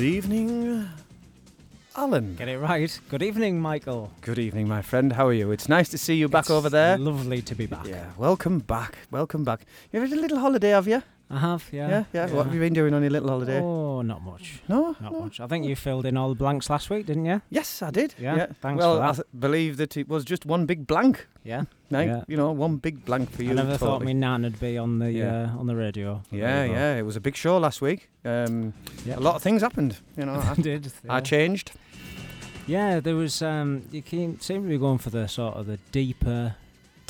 Good evening, Alan. Get it right. Good evening, Michael. Good evening, my friend. How are you? It's nice to see you back It's over there. Lovely to be back. Yeah, welcome back. Welcome back. You had a little holiday, have you? I have, yeah. Yeah, yeah. What have you been doing on your little holiday? Oh, not much. no, Not no. much. I think you filled in all the blanks last week, didn't you? Yes, I did. Yeah, thanks well, for I that. th- believe that it was just one big blank. Yeah. Like, Yeah. You know, one big blank for you. I never thought my nan would be on the Yeah. uh, on the radio. Yeah, yeah. It was a big show last week. Um, Yeah. A lot of things happened. You know, I I, did. I changed. Yeah, there was. Um, you seem to be going for the sort of the deeper,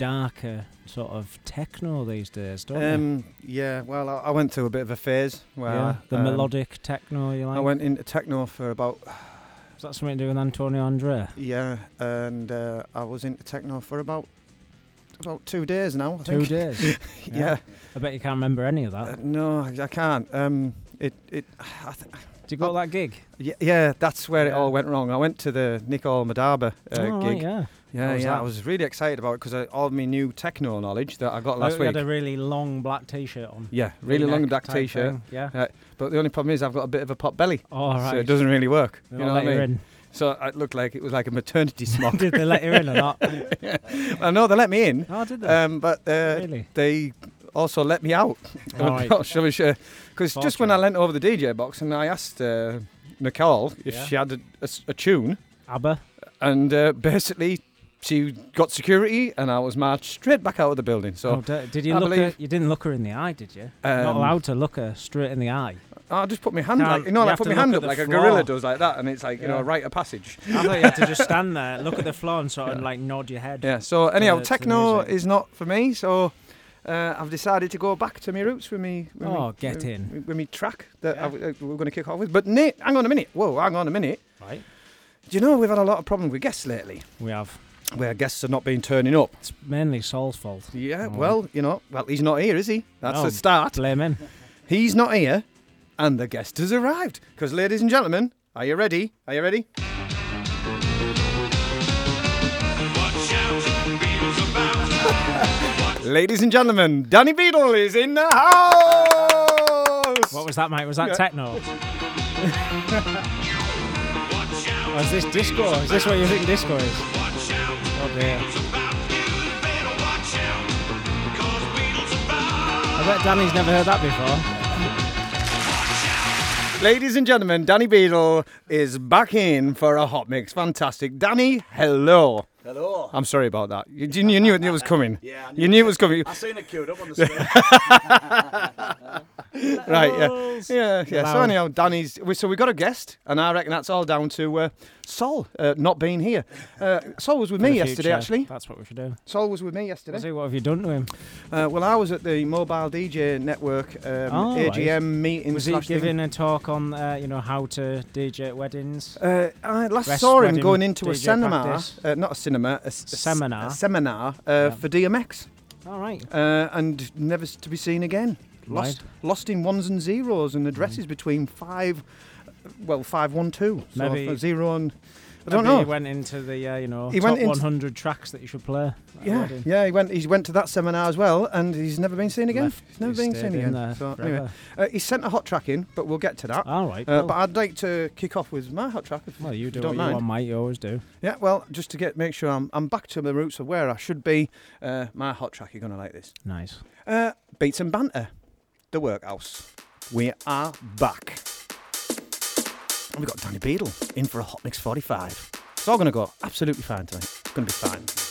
darker sort of techno these days, don't you? Um, yeah. Well, I, I went through a bit of a phase where yeah, the um, melodic techno. You like? I went into techno for about Is that something to do with Antonio Andrea? Yeah, and uh, I was into techno for about about two days now. I Two think. days. yeah. I bet you can't remember any of that. Uh, no, I I can't. Um, it it. I th- Did you go to that gig? yeah, yeah, that's where it all went wrong. I went to the Nicole Moudaber uh, oh, right, gig. yeah. Yeah, was yeah. I was really excited about it because all my new techno knowledge that I got Oh, last you week. had a really long black t-shirt on. yeah, really long black t-shirt. thing, Yeah. Uh, but the only problem is I've got a bit of a pot belly, Oh, right. so it doesn't really work. They you know let what I mean? in. So it looked like it was like a maternity smock. did they let you in or not? I know they let me in, Oh, did they? um, but uh, really? they also let me out. All I'm right. not sure because just when I leant over the DJ box and I asked uh, Nicole if Yeah. she had a, a s- a tune, ABBA? and uh, basically she got security, and I was marched straight back out of the building. So oh, d- did you I look believe- her, You didn't look her in the eye, did you? Not Um, allowed to look her straight in the eye. I just put my hand Can't- like you know, you like have put to my look hand at up the like a floor. gorilla does, like that, and it's like you know, Yeah. a rite of passage. I thought you had to just stand there, look at the floor, and sort of like nod your head. Yeah. So anyhow, to the techno music. is not for me. So. Uh, I've decided to go back to my roots with me. With Oh, me, get with, in. with me track that Yeah. Uh, we're going to kick off with. But Nate, hang on a minute. Whoa, hang on a minute. Right. Do you know we've had a lot of problems with guests lately, We have. where guests have not been turning up? It's mainly Saul's fault. Yeah, Oh. well, you know, well, he's not here, is he? That's a start. Blame him. He's not here, and the guest has arrived. Because, ladies and gentlemen, are you ready? Are you ready? Ladies and gentlemen, Danny Beadle is in the house. What was that, mate? Was that techno? Is this disco? Is this what you think disco is? Oh dear. I bet Danny's never heard that before. Ladies and gentlemen, Danny Beadle is back in for a hot mix. Fantastic. Danny, hello. Hello. I'm sorry about that. You, you knew it was coming. Yeah, I You knew it was coming. I seen it queued up on the screen. Right, yeah. Yeah, yeah. So anyhow, Danny's. we- So we got a guest, and I reckon that's all down to uh, Sol uh, not being here. Uh, Sol was with me yesterday, future. actually. That's what we should do. Sol was with me yesterday. see what have you done to him? Uh, well, I was at the Mobile DJ Network um, Oh, right. AGM meeting. Was he slash thing. giving a talk on, uh, you know, how to DJ at weddings? Uh, I last Rest saw him going into a cinema, uh, not a cinema, a Seminar. a seminar uh, Yeah. for DMX, All right. uh, and never to be seen again. Lost, lost in ones and zeros, and addresses between five, well, five one two. So Maybe- zero and I don't Maybe know. He went into the, uh, you know, He top went 100 tracks that you should play. Yeah, yeah, he went. He went to that seminar as well, and he's never been seen again. Left- he's never been seen again. So anyway, uh, he sent a hot track in, but we'll get to that. All right. Uh, but I'd like to kick off with my hot track. Well, you do don't what you want, mate. You always do. Yeah, well, just to get make sure I'm I'm back to the roots of where I should be. Uh, my hot track, you're gonna like this. Nice. Uh, beats and banter, the workhouse. We are back. And we've got Danny Beadle in for a hot mix 45. It's all gonna go absolutely fine tonight. It's gonna be fine.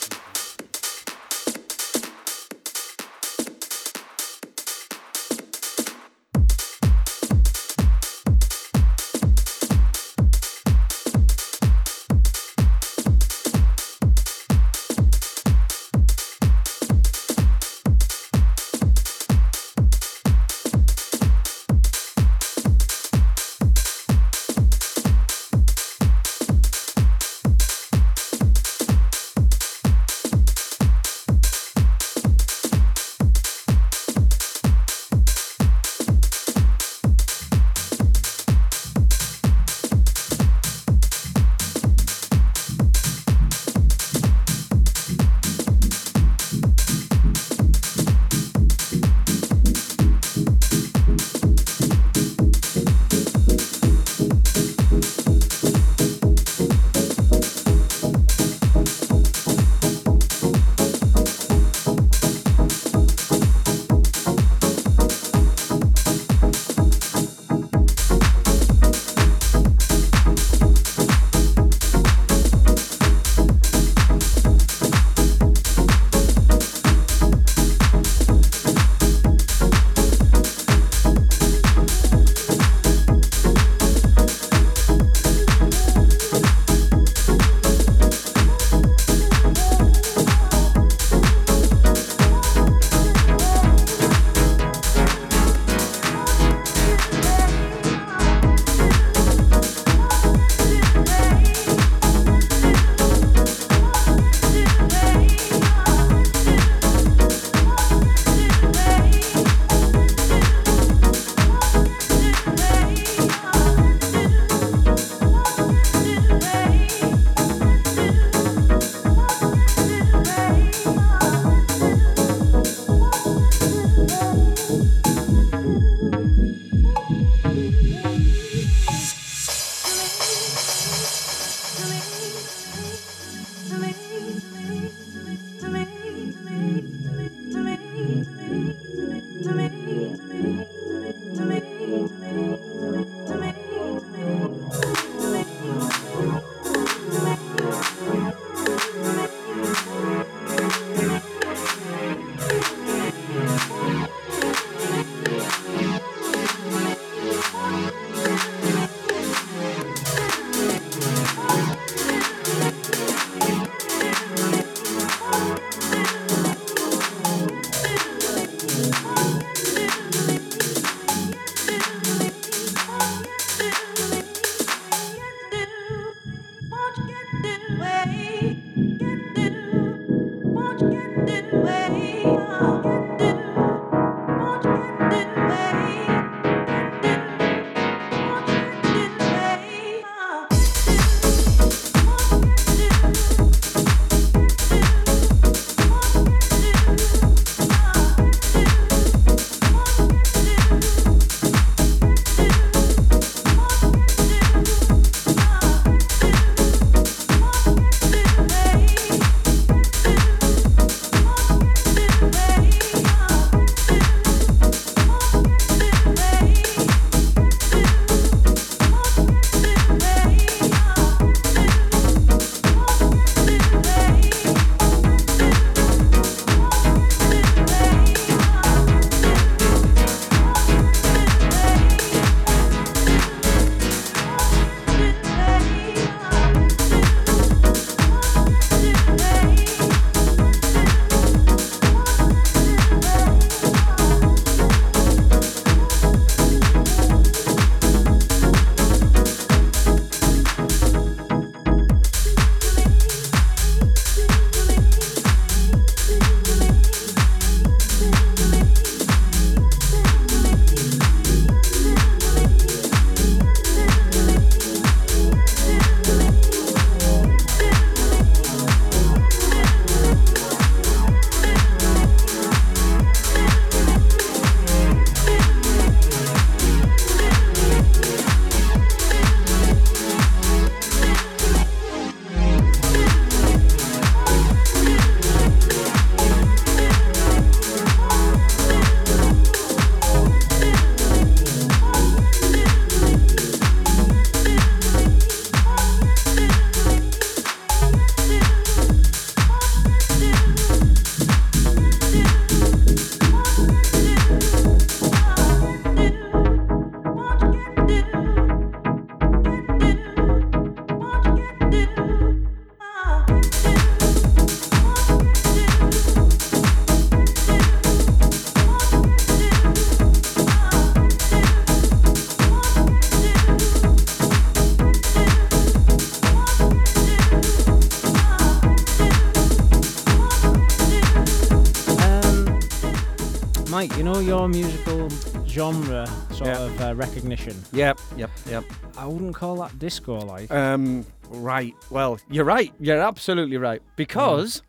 Mike, you know your musical genre sort Yeah. of uh, recognition. Yep, yep, yep. I wouldn't call that disco like. Um, right. Well, you're right. You're absolutely right. Because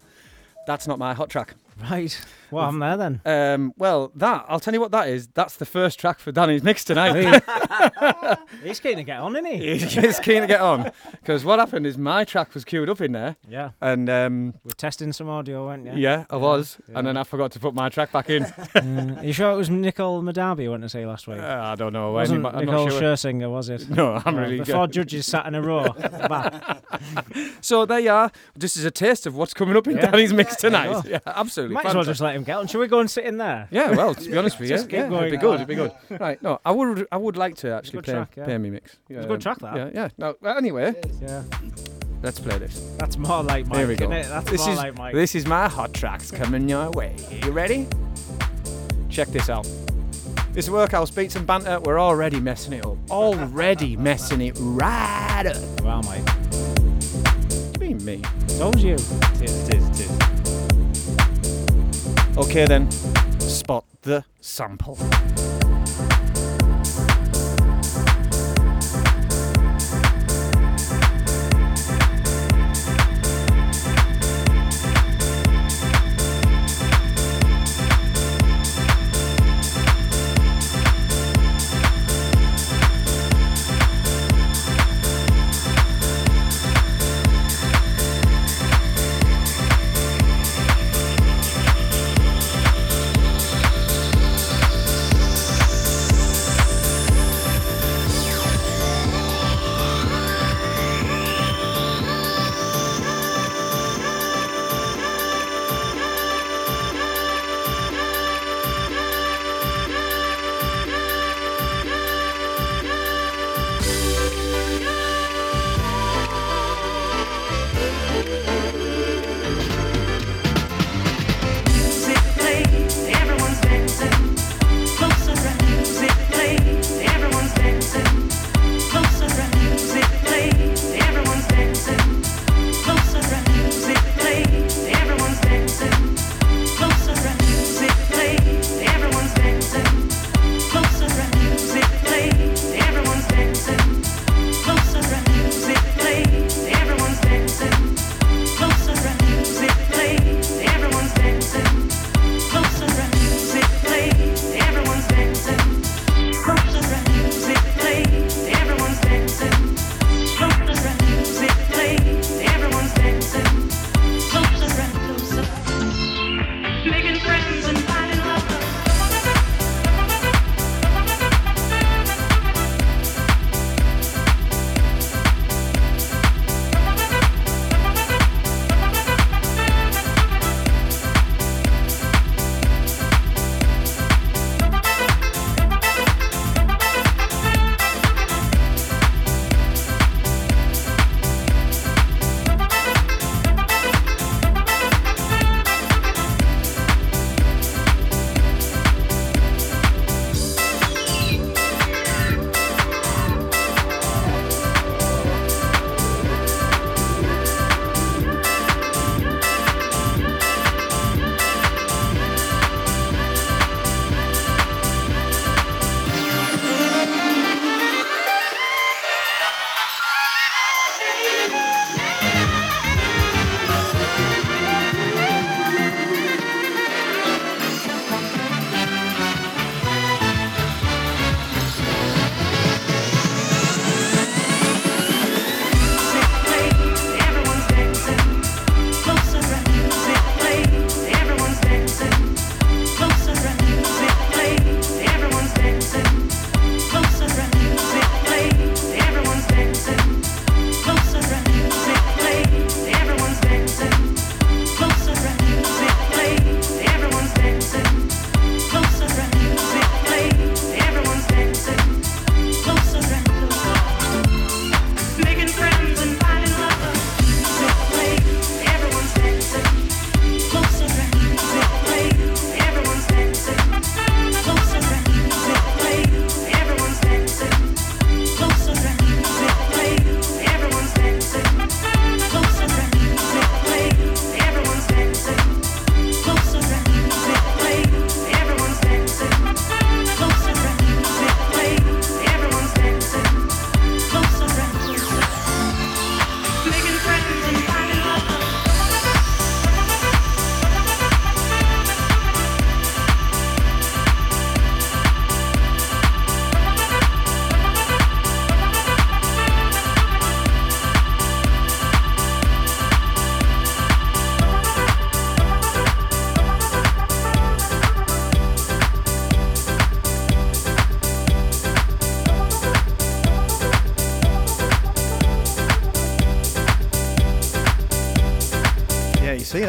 that's not my hot track. right. What happened there then? Um, well, that I'll tell you what that is. That's the first track for Danny's mix tonight. He's keen to get on, isn't he? He's keen to get on because what happened is my track was queued up in there, Yeah. and um, We're testing some audio, weren't you? yeah, I was, yeah. and then I forgot to put my track back in. Uh, are you sure it was Nicole Moudaber you went to see last week? Uh, I don't know. Wasn't any- Nicole not sure. Scherzinger, was it? No, I'm really The good. four judges sat in a row at the back. So there you are. This is a taste of what's coming up in Yeah. Danny's mix tonight. Yeah, absolutely. Might as well fantastic. just let him get on. Shall we go and sit in there? Yeah, well, to be honest with you, yeah, it'd be good. It'd be good. Right, no, I would, I would like to actually good play, track, yeah. play me mix. Yeah, It's a good track, that. Yeah, yeah. No, well, anyway, Yeah. let's play this. That's more like Mike, Here we go. this is like this is my hot tracks coming your way. You ready? Check this out. This is workhouse beats and banter. We're already messing it up. Already messing it right up. Wow, Mike. What do you mean me? Told you. It is, it is, it is. Okay then, spot the sample.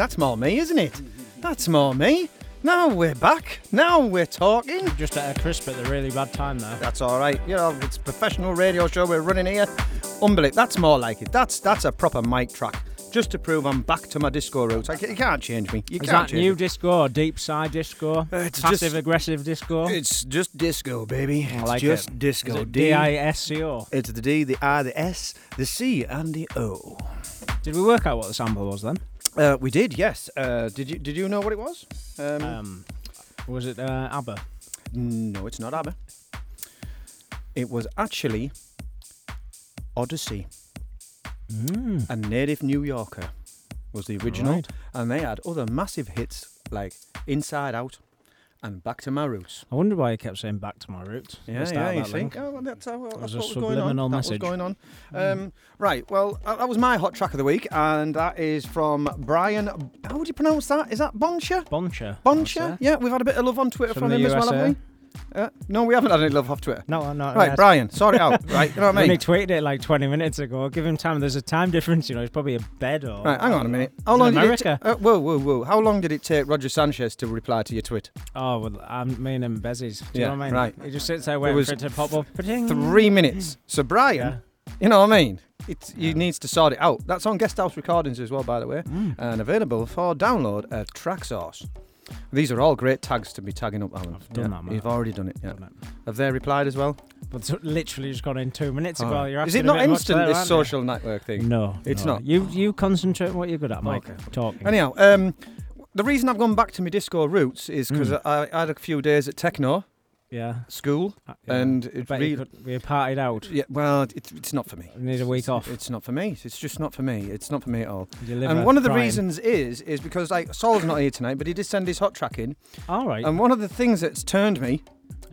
That's more me, isn't it? That's more me. Now we're back. Now we're talking. Just at a crisp at the really bad time there. That's all right. You know, it's a professional radio show we're running here. Unbelievable. That's more like it. That's that's a proper mic track. Just to prove I'm back to my disco roots. I, you can't change me. You Is can't that new me. disco or deep side disco? it's Passive just- aggressive disco? It's just disco, baby. I it's like just it. disco. Is it D- D-I-S-C-O? It's the D, the I, the S, the C, and the O. Did we work out what the sample was then? Uh, we did, yes. Uh, did you did you know what it was? Um, Um, was it uh, ABBA? no, it's not ABBA. It was actually Odyssey. Mm. A native New Yorker was the original, Right. and they had other massive hits like Inside Out and Back to My Roots. I wonder why he kept saying back to my roots. Yeah, yeah, you think? Oh, well, that's, how, that's a what was going on. That message. was going on. Um, right, well, uh, that was my hot track of the week, and that is from Brian. How would you pronounce that? Is that Boncher? Boncher. Boncher? Yeah, we've had a bit of love on Twitter From from, him as well, haven't we? Uh, no, we haven't had any love off Twitter. No, no. Right. Brian, sort it out. Right, you know what I When he tweeted it like 20 minutes ago, give him time. There's a time difference, you know. He's probably in bed or. Right, hang on a minute. How it long did it? America? uh, whoa, whoa, whoa! How long did it take Roger Sanchez to reply to your tweet? Oh, well, I'm meaning him Bezzies. Do you Yeah, know what I mean? right. He just sits there waiting was for it to pop up. Ba-ding. Three minutes. So Brian, Yeah. you know what I mean? It he needs to sort it out. That's on Guest House Recordings as well, by the way, Mm. and available for download at Traxsource. These are all great tags to be tagging up, Alan. I've done Yeah, that, mate. You've already done it. Yeah. Done it. Have they replied as well? But literally just gone in two minutes ago. Oh. You're Is it not instant? there, this you? social network thing. No, It's no. not. You you concentrate on what you're good at, Mike. Okay. Talking. Anyhow, um, the reason I've gone back to my disco roots is because Mm. I, I had a few days at techno yeah. school, Uh, yeah. and I it bet really, could, we partied out. yeah, well, it, it's not for me. You need a week It's- off. It's not for me. It's just not for me. It's not for me at all. Your liver And one of the crying. reasons is is because like Saul's not here tonight, but he did send his hot track in, All right. and one of the things that's turned me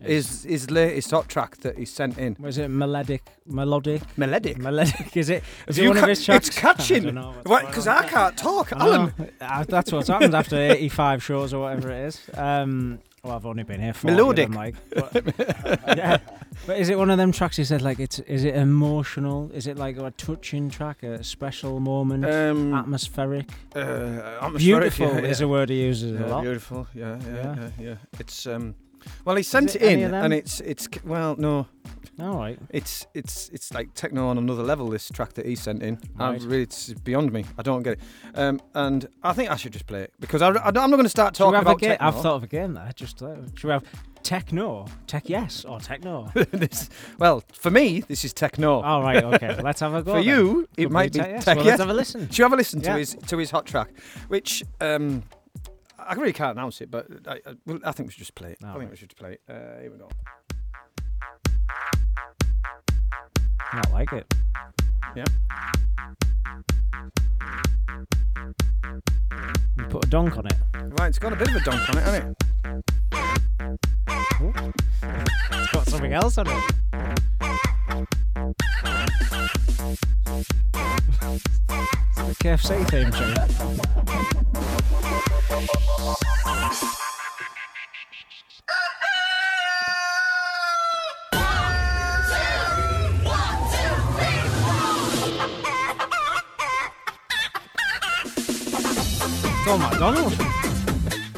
is his latest hot track that he sent in. was it melodic? Melodic? Melodic. Melodic? Is it? Is You it one ca- of his tracks? It's catching. I don't know what's What? going Because on. I can't talk, I Alan. know. Uh, That's what happens after 85 shows or whatever it is. Um, well, I've only been here for Melodic. Like, but, yeah. But is it one of them tracks? He said like it's. Is it emotional? Is it like a touching track, a special moment, Um, atmospheric? uh, atmospheric, Beautiful yeah, is a word he uses a lot. beautiful. Yeah, yeah, Yeah. yeah, yeah. It's um. Well, he sent it it, in, and it's it's well, no, All right. it's it's it's like techno on another level. This track that he sent in, I Right. really, it's beyond me. I don't get it. Um, and I think I should just play it because I, I, am not going to start talking about game? techno. I've thought of a game there. Just uh, should we have techno, tech yes, or techno? this, well, for me, this is techno. All right. Okay. Let's have a go. for then. you, it Could might be tech yes. tech Well, yes. Let's have a listen. Should you have a listen Yeah. to his to his hot track, which um, I really can't announce it, but I, I, I think we should just play it. I All think right. we should just play it. Uh, here we go. I like it. Yeah. You put a donk on it. Right, it's got a bit of a dunk on it, hasn't it? It's got something else on it. KFC theme tune. Phil McDonald.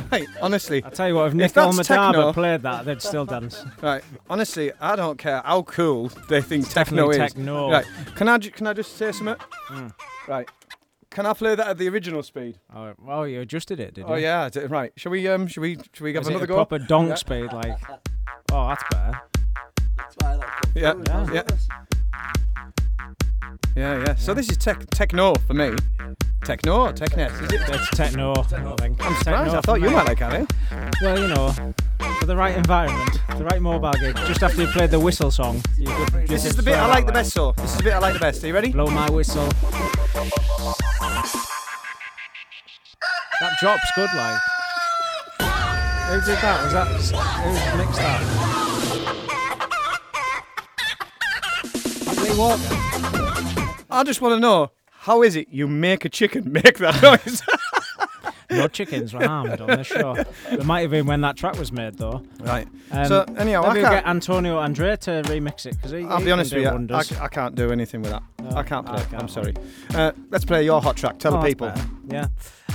Hey, honestly, I tell you what, if Nicole that's techno- played that, they'd still dance. right, honestly, I don't care how cool they think techno definitely is. techno. Right, can I ju- can I just say something? Mm. Right, can I play that at the original speed? Oh, well, you adjusted it, did you? Oh yeah, I did- right. Shall we um, shall we, shall we have Is it another a go? proper donk Yeah. speed, like? Oh, that's better. Yeah, Yeah. yeah, yeah, yeah. So this is tech techno for me. Techno, technet, is it? It's techno, I think. I'm surprised. Techno I thought you might like it. Well, you know, for the right environment, the right mobile gig. Just after you played the whistle song, you could. This is the bit I like the best. So this is the bit I like the best. Are you ready? Blow my whistle. That drop's good, like. Who did that? Was that who mixed that? Lee Walker. I just want to know how is it you make a chicken make that noise? No chickens were harmed on this show. It might have been when that track was made, though. right. Um, so anyhow, I maybe we'll can't. get Antonio Andre to remix it because he. I'll he be honest with you, I, I, can't do anything with that. No, I can't play. I I'm sorry. Uh, let's play your hot track. Tell Oh, the people. Yeah.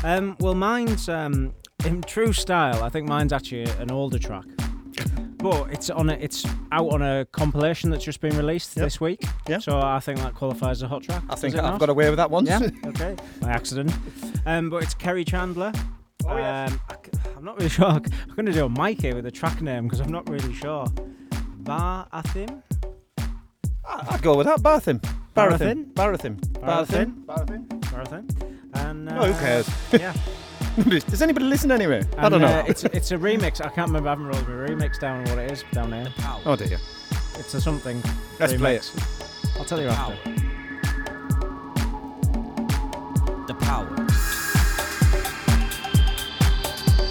Um, well, mine's um, in true style. I think mine's actually an older track, but it's on a, it's out on a compilation that's just been released Yep. this week. Yep. So I think that qualifies as a hot track. I think I've not? got away with that once. Yeah. okay. By accident. Um, but it's Kerri Chandler. Oh, yes. um, I, am not really sure. I'm going to do a mic here with the track name because I'm not really sure. Bar A Thym. I'd go with that. Barathim. Barathim? Barathim. Barathim? Barathim. Marathon. And uh, Oh, who cares? Yeah. Does anybody listen anyway? I don't know. uh, it's it's a remix. I can't remember. I haven't wrote the remix down what it is down there. oh dear. It's a something. Let's remix. play it. I'll tell you after. The power.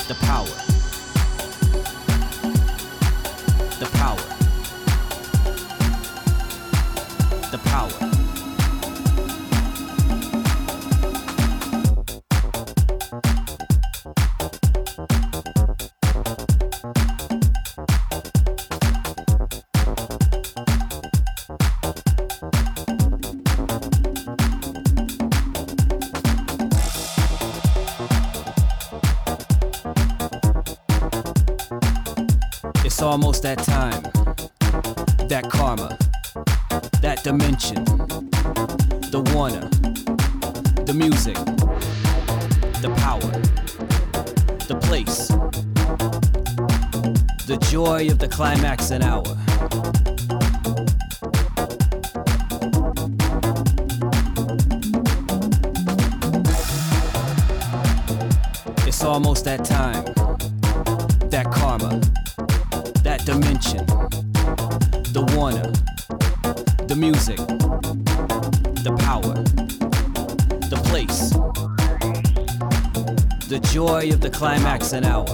The power. The power. The power. Almost that time. That karma. That dimension. The Warner. The music. The power. The place. The joy of the climax and hour. It's almost that time. That karma dimension, the Warner, the music, the power, the place, the joy of the climax and hour,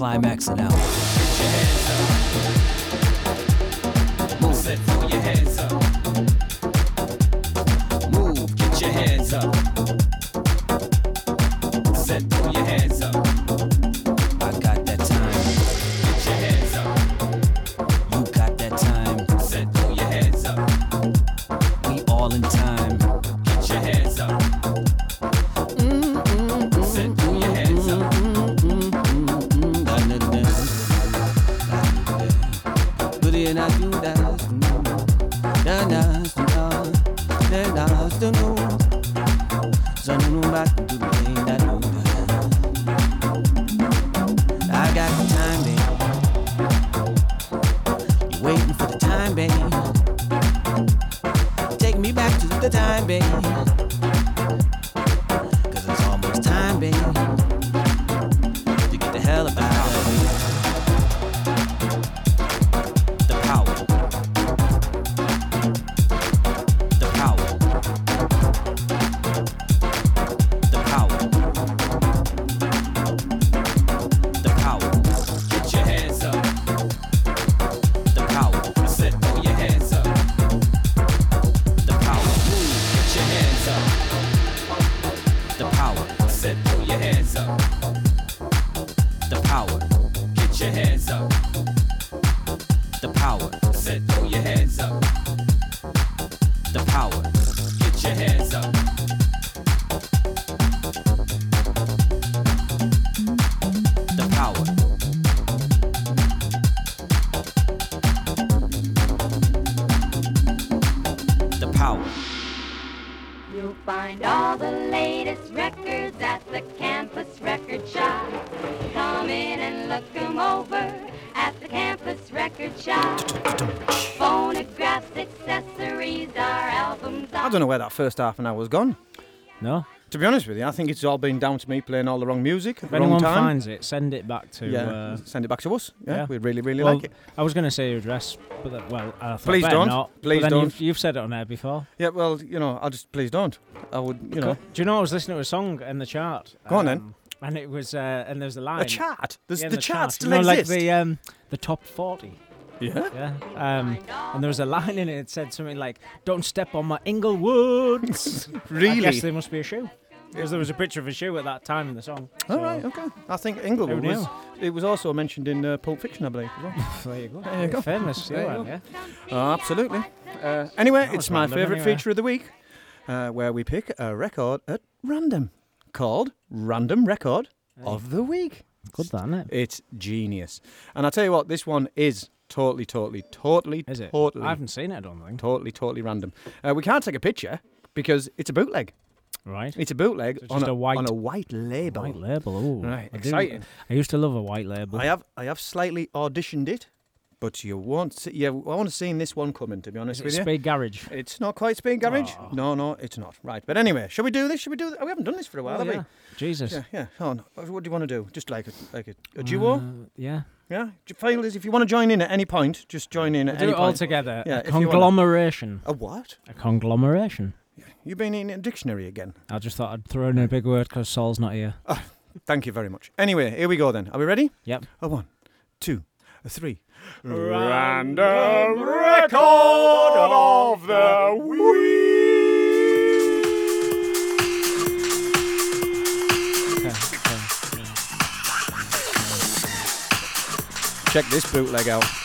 climax and hour, don't know where that first half an hour was gone. No. To be honest with you, I think it's all been down to me playing all the wrong music at If the wrong anyone finds it, send it back to. yeah, Uh, send it back to us. Yeah, yeah. we really, really well, like it. I was going to say your address, but that, well, I thought Please better don't. Not, Please don't. You've, you've said it on air before. Yeah, well, you know, I'll just please don't. I would, you know, Do you know I was listening to a song in the chart? Go on then. um, And it was, uh, and there's a line. a chart. There's Yeah, the, in chart chart. still you know, exists. like the um, the top forty. Yeah. Yeah. Um, and there was a line in it that said something like, "Don't step on my Inglewoods." I Really? guess there must be a shoe. Because there was a picture of a shoe at that time in the song. All So, right. Okay. I think Inglewood Who was. knew? It was also mentioned in uh, Pulp Fiction, I believe. as well. There you go. There you go. Famous. There yeah, you go. yeah. Oh, absolutely. Uh, anyway, it's my random favourite anyway. feature of the week, uh, where we pick a record at random, called Random Record of the Week. Good, that, isn't it? It's genius, and I tell you what, this one is totally, totally, totally, Is it? totally, I haven't seen it. I don't think. totally, totally random. Uh, we can't take a picture because it's a bootleg. Right. It's a bootleg it's on, just a, white- on a white label. White label. Ooh. Right, exciting. I used to love a white label. I have I have slightly auditioned it, but you won't see. Yeah, I want to see this one coming. To be honest Is it with you, Speed Garage? it's not quite Speed Garage. Oh. No, no, it's not. Right, but anyway, shall we do this? Shall we do? Th- we haven't done this for a while, Oh, have yeah. Jesus. Yeah, yeah. Oh, no. What what do you want to do? Just like a like a, a duo? Uh, yeah. Yeah. J- File is if you want to join in at any point, just join in at Do any it all together. Yeah, a if you wanna- conglomeration. A what? A conglomeration. You've been in a dictionary again. I just thought I'd throw in a big word because Saul's not here. Ah, thank you very much. Anyway, here we go then. Are we ready? Yep. A one, two, a three. Random record of the week. Check this bootleg out.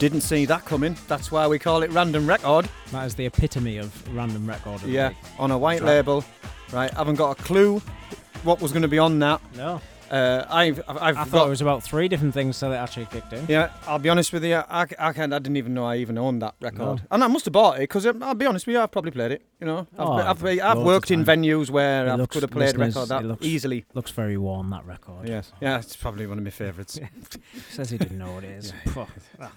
Didn't see that coming. That's why we call it Random Record. That is the epitome of random record. Yeah, on a white label. Right, haven't got a clue what was going to be on that. No, Uh, I've, I've, I've I got. thought it was about three different things so it actually kicked in. Yeah, I'll be honest with you. I, I, can't, I didn't even know I even owned that record, No. and I must have bought it because I'll be honest with you, I've probably played it. You know, I've, Oh, I've, I've, of worked in venues where It I could have played a record that it looks- easily. Looks very warm that record. Yes, yeah, it's probably one of my favourites. Says he didn't know what it is. Phew. Ah.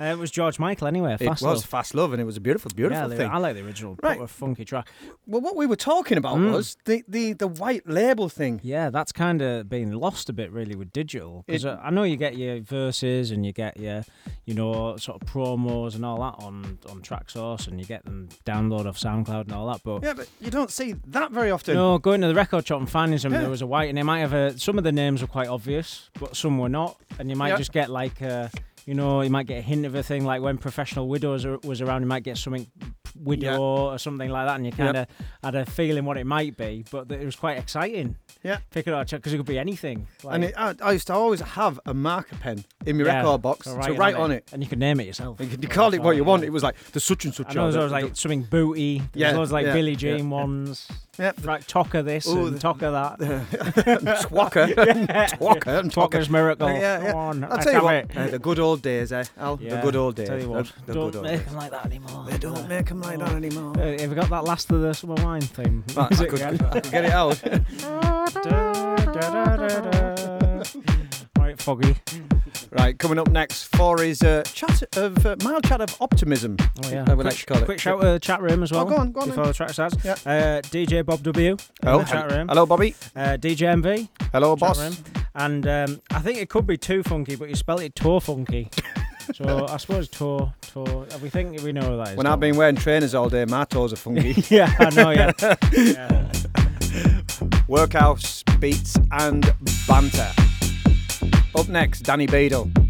uh, it was George Michael anyway. it Fast was Love. Fast Love, and it was a beautiful, beautiful yeah, thing. I like the original, Right. a funky track. Well, what we were talking about Mm. was the, the, the white label thing. Yeah, that's kind of been lost a bit really with digital. Because It- uh, I know you get your verses and you get your, you know, sort of promos and all that on on Traxsource, and you get them download off SoundCloud and all that. But Yeah, but you don't see that very often. no, going to the record shop and finding some, Yeah. there was a white, and they might have a. Some of the names were quite obvious, but some were not, and you might Yeah. just get like. A, you know, you might get a hint of a thing like when Professional Widows was around, you might get something widow Yeah. or something like that, and you kind of had a feeling what it might be, but it was quite exciting. Yeah. Picking out because it could be anything. Like, And it, I, I used to always have a marker pen in my Yeah, record box to to write on on it. it. and you could name it yourself. You could call it what you yeah. want. It was like the such and such. I know there the- was like something booty. There Yeah, was like yeah, Billie yeah. Jean ones. Yeah. Like Tocker this Ooh, and Tocker that. Twacker, and Twocker's Miracle. Yeah, yeah. Come on, I'll tell you what, the good old days, eh, Al? Yeah, the good old days. Tell you what, the, the don't good make days. them like that anymore. They don't make them like that anymore. Uh, have you got that last of the summer wine theme? Right, Is I it could. I could get it out. Da, da, da, da, da. Right, Foggy. Right, coming up next for is a chat of uh, mild chat of optimism. Oh yeah. I would quick, like to call it. quick shout to the chat room as well. Oh, go on, go on Before the track starts. Yeah. Uh, DJ Bob W. in Oh, the chat room. hello, Bobby. Uh, DJ MV. Hello, boss. room. And um, I think it could be too funky, but you spell it toe funky. so I suppose toe, toe. We think we know what that is. When I've been wearing trainers all day, my toes are funky. yeah, I know. Yeah. yeah. Workhouse, beats, and banter. Up next, Danny Beadle.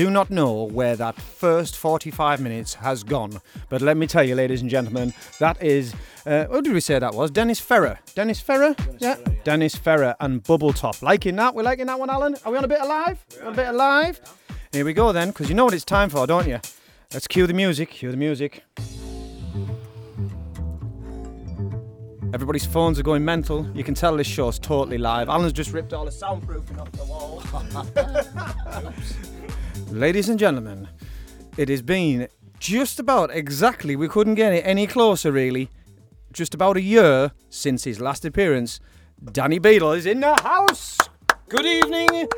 Do not know where that first 45 minutes has gone, but let me tell you, ladies and gentlemen, that is. Uh, what did we say that was? Dennis Ferrer. Dennis Ferrer? yeah. Dennis Ferrer and Bubble Top. Liking that? We're liking that one, Alan? Are we on a bit of live? On a bit of live? Here we go then, because you know what it's time for, don't you? Let's cue the music. Cue the music. Everybody's phones are going mental. You can tell this show's totally live. Alan's just ripped all the soundproofing off the wall. Ladies and gentlemen, it has been just about exactly, we couldn't get it any closer really, just about a year since his last appearance. Danny Beadle is in the house. Good evening,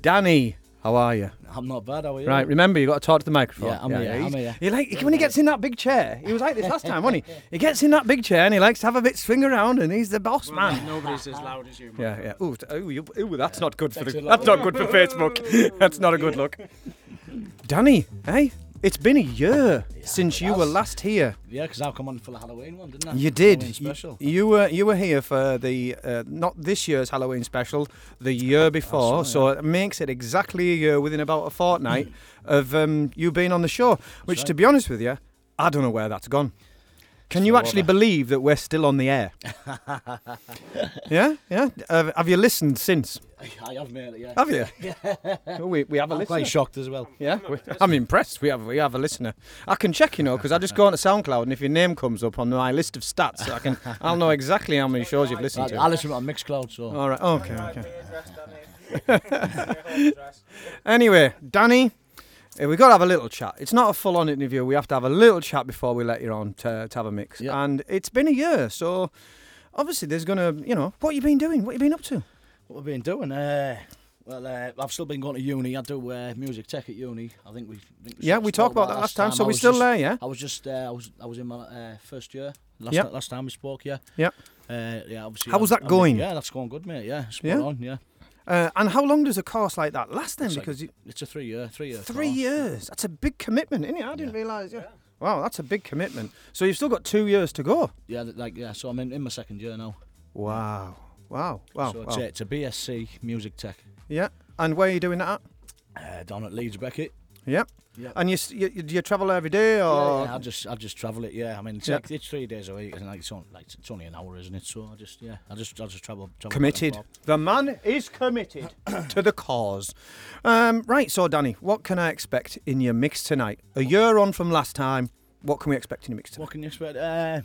Danny. How are you? I'm not bad, are you? Right, remember you got to talk to the microphone. Yeah, I'm here, I'm here. He like when he gets in that big chair. He was like this last time, wasn't he? He gets in that big chair and he likes to have a bit swing around, and he's the boss man. Nobody's as loud as you. Yeah, yeah. Ooh, t- ooh, you, ooh that's not good for the. That's not good for Facebook. that's not a good look. Danny, hey, it's been a year since you were last here. Yeah, because I'll come on for the Halloween one, didn't I? You did. Halloween You- special. You, were you were here for the uh, not this year's Halloween special, the year before. So it makes it exactly a year within about a fortnight of um, you being on the show. Which, to be honest with you, I don't know where that's gone. Can you actually believe that we're still on the air? yeah, yeah. Uh, have you listened since? I have, mate, yeah. Have you? We, we have a I'm listener. quite shocked as well. Yeah, we- I'm impressed. We have we have a listener. I can check, you know, because I just go onto SoundCloud, and if your name comes up on my list of stats, I can I'll know exactly how many shows you've listened to. I listen on Mixcloud, so. All right. Okay. Okay. anyway, Danny, eh, we got to have a little chat. It's not a full-on interview. We have to have a little chat before we let you on to, to have a mix. Yeah. And it's been a year, so obviously there's gonna, you know, what you been doing? What you been up to? What have I been doing? Uh, well, uh, I've still been going to uni. I do uh, music tech at uni. I think we. Think Yeah, we talked about that last time. So we're still just- there, yeah. I was just. Uh, I was. I was in my uh, first year. Last, Yep. last time we spoke, yeah. Yep. Uh, yeah, obviously. How was that going? yeah, that's going good, mate. Yeah, spot Yeah? on. Yeah, Uh, and how long does a course like that last then? It's like- because you, it's a three year, three year. three course. years. That's a big commitment, isn't it? I didn't realise. Yeah. Wow, that's a big commitment. So you've still got two years to go. Yeah, like yeah. So I'm in, in my second year now. Wow. Wow. Wow. so wow. it's, a, it's a BSc music tech Yeah. And where are you doing that at? uh, down at Leeds Beckett. Yep. Yep. And you, you, do you travel every day or? Yeah, yeah, I just I just travel it. Yeah, I mean it's, Yeah. like, it's three days a week, and like it's only like it's only an hour, isn't it? So I just yeah, I just I just travel. travel Committed. The man is committed to the cause. Um, right. So, Danny, what can I expect in your mix tonight? A year on from last time. What can we expect in your mix tonight? What can you expect? Uh,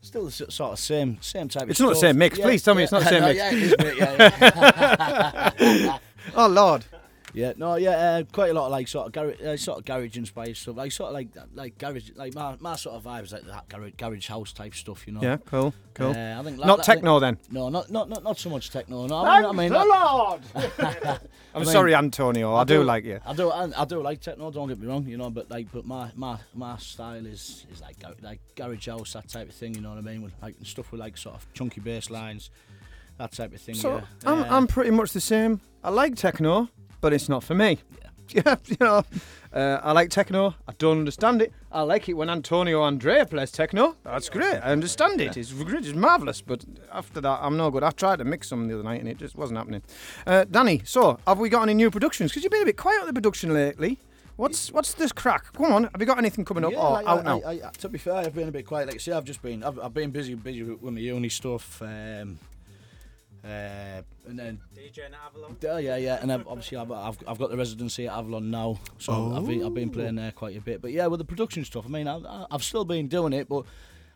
still the sort of same same type. of It's not the same mix. Yeah, Please tell me it's not the same No, mix. Yeah, it is. Yeah, yeah. Oh Lord. Yeah, no, yeah, uh, quite a lot of like sort of garage, uh, sort of garage inspired stuff. Like sort of like like garage, like my, my sort of vibes like that garage, garage house type stuff, you know. Yeah. Cool. Cool. Uh, I think Not like- techno then. No, not not not not so much techno. No, I mean, I mean, the Lord. I'm mean, sorry, Antonio. I, do, like you. I do, I, I do like techno. Don't get me wrong, you know. But like, but my my my style is is like gar- like garage house, that type of thing. You know what I mean? With like stuff with like sort of chunky bass lines, that type of thing. So yeah. I'm, Uh, I'm pretty much the same. I like techno, but it's not for me. yeah, you know, uh, I like techno. I don't understand it. I like it when Antonio Andrea plays techno. That's great. I understand it. It's great. It's marvelous. But after that, I'm no good. I tried to mix some the other night and it just wasn't happening. Uh, Danny, so have we got any new productions? Because you've been a bit quiet on the production lately. What's what's this crack? Come on, have you got anything coming up Yeah, or like, out I, now? I, I, to be fair, I've been a bit quiet. Like I say, I've just been, I've, I've been busy, busy with, with my uni stuff, um, uh, and then DJ in Avalon. yeah, yeah, yeah, and I've, obviously I've, I've, I've got the residency at Avalon now, so I've, been, I've been playing there quite a bit. But yeah, with the production stuff, I mean, I- I've still been doing it, but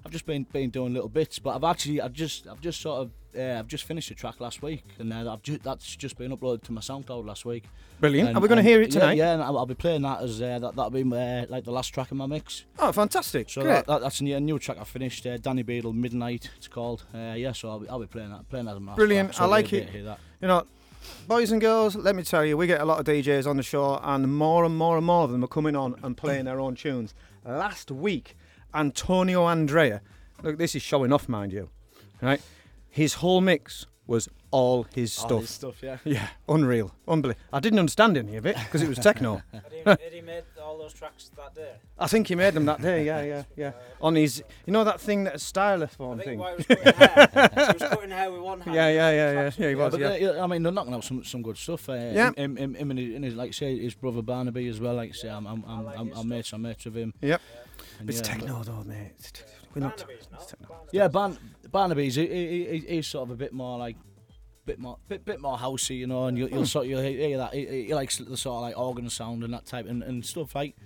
I've just been been doing little bits. But I've actually, I've just, I've just sort of, uh, I've just finished a track last week, and uh, I've just, that's just been uploaded to my SoundCloud last week. Brilliant. And- Are we going to hear it yeah, tonight? Yeah, and I'll, I'll be playing that as uh, that. That'll be uh, like the last track in my mix. Oh, fantastic. So great. that, that, that's a new, a new track I finished. Uh, Danny Beadle, Midnight. It's called. Uh, yeah, so I'll be, I'll be playing that. Playing that as my Brilliant. track, so I like it. You know, boys and girls, let me tell you, we get a lot of DJs on the show, and more and more and more of them are coming on and playing their own tunes. Last week, Antonio Andrea, look, this is showing off, mind you, right? His whole mix was all his stuff. All his stuff, yeah. Yeah, unreal, unbelievable. I didn't understand any of it because it was techno. Had he, had he made all those tracks that day? I think he made them that day. Yeah, yeah, yeah. On his, you know that thing that a stylophone I think thing. why he was cutting hair. he was cutting hair with one hand. Yeah, yeah, yeah, yeah, yeah. He was. but Yeah. they- yeah, I mean, they're knocking out some, some good stuff. Uh, Yeah. Him, him, him and, his, and his, like say, his brother Barnaby as well. Like I say, I'm, I'm, I'm, I'm, I'm mates, I'm mates with him. Yep. And It's yeah, techno though, mate. It's t- We're not. Barnaby's it's techno. Yeah, Barn- Barnaby's he, he, he, he's sort of a bit more like, bit more, bit, bit more housey, you know, and you, you'll sort you'll hear hear that. He, he he likes the sort of like organ sound and that type and, and stuff like,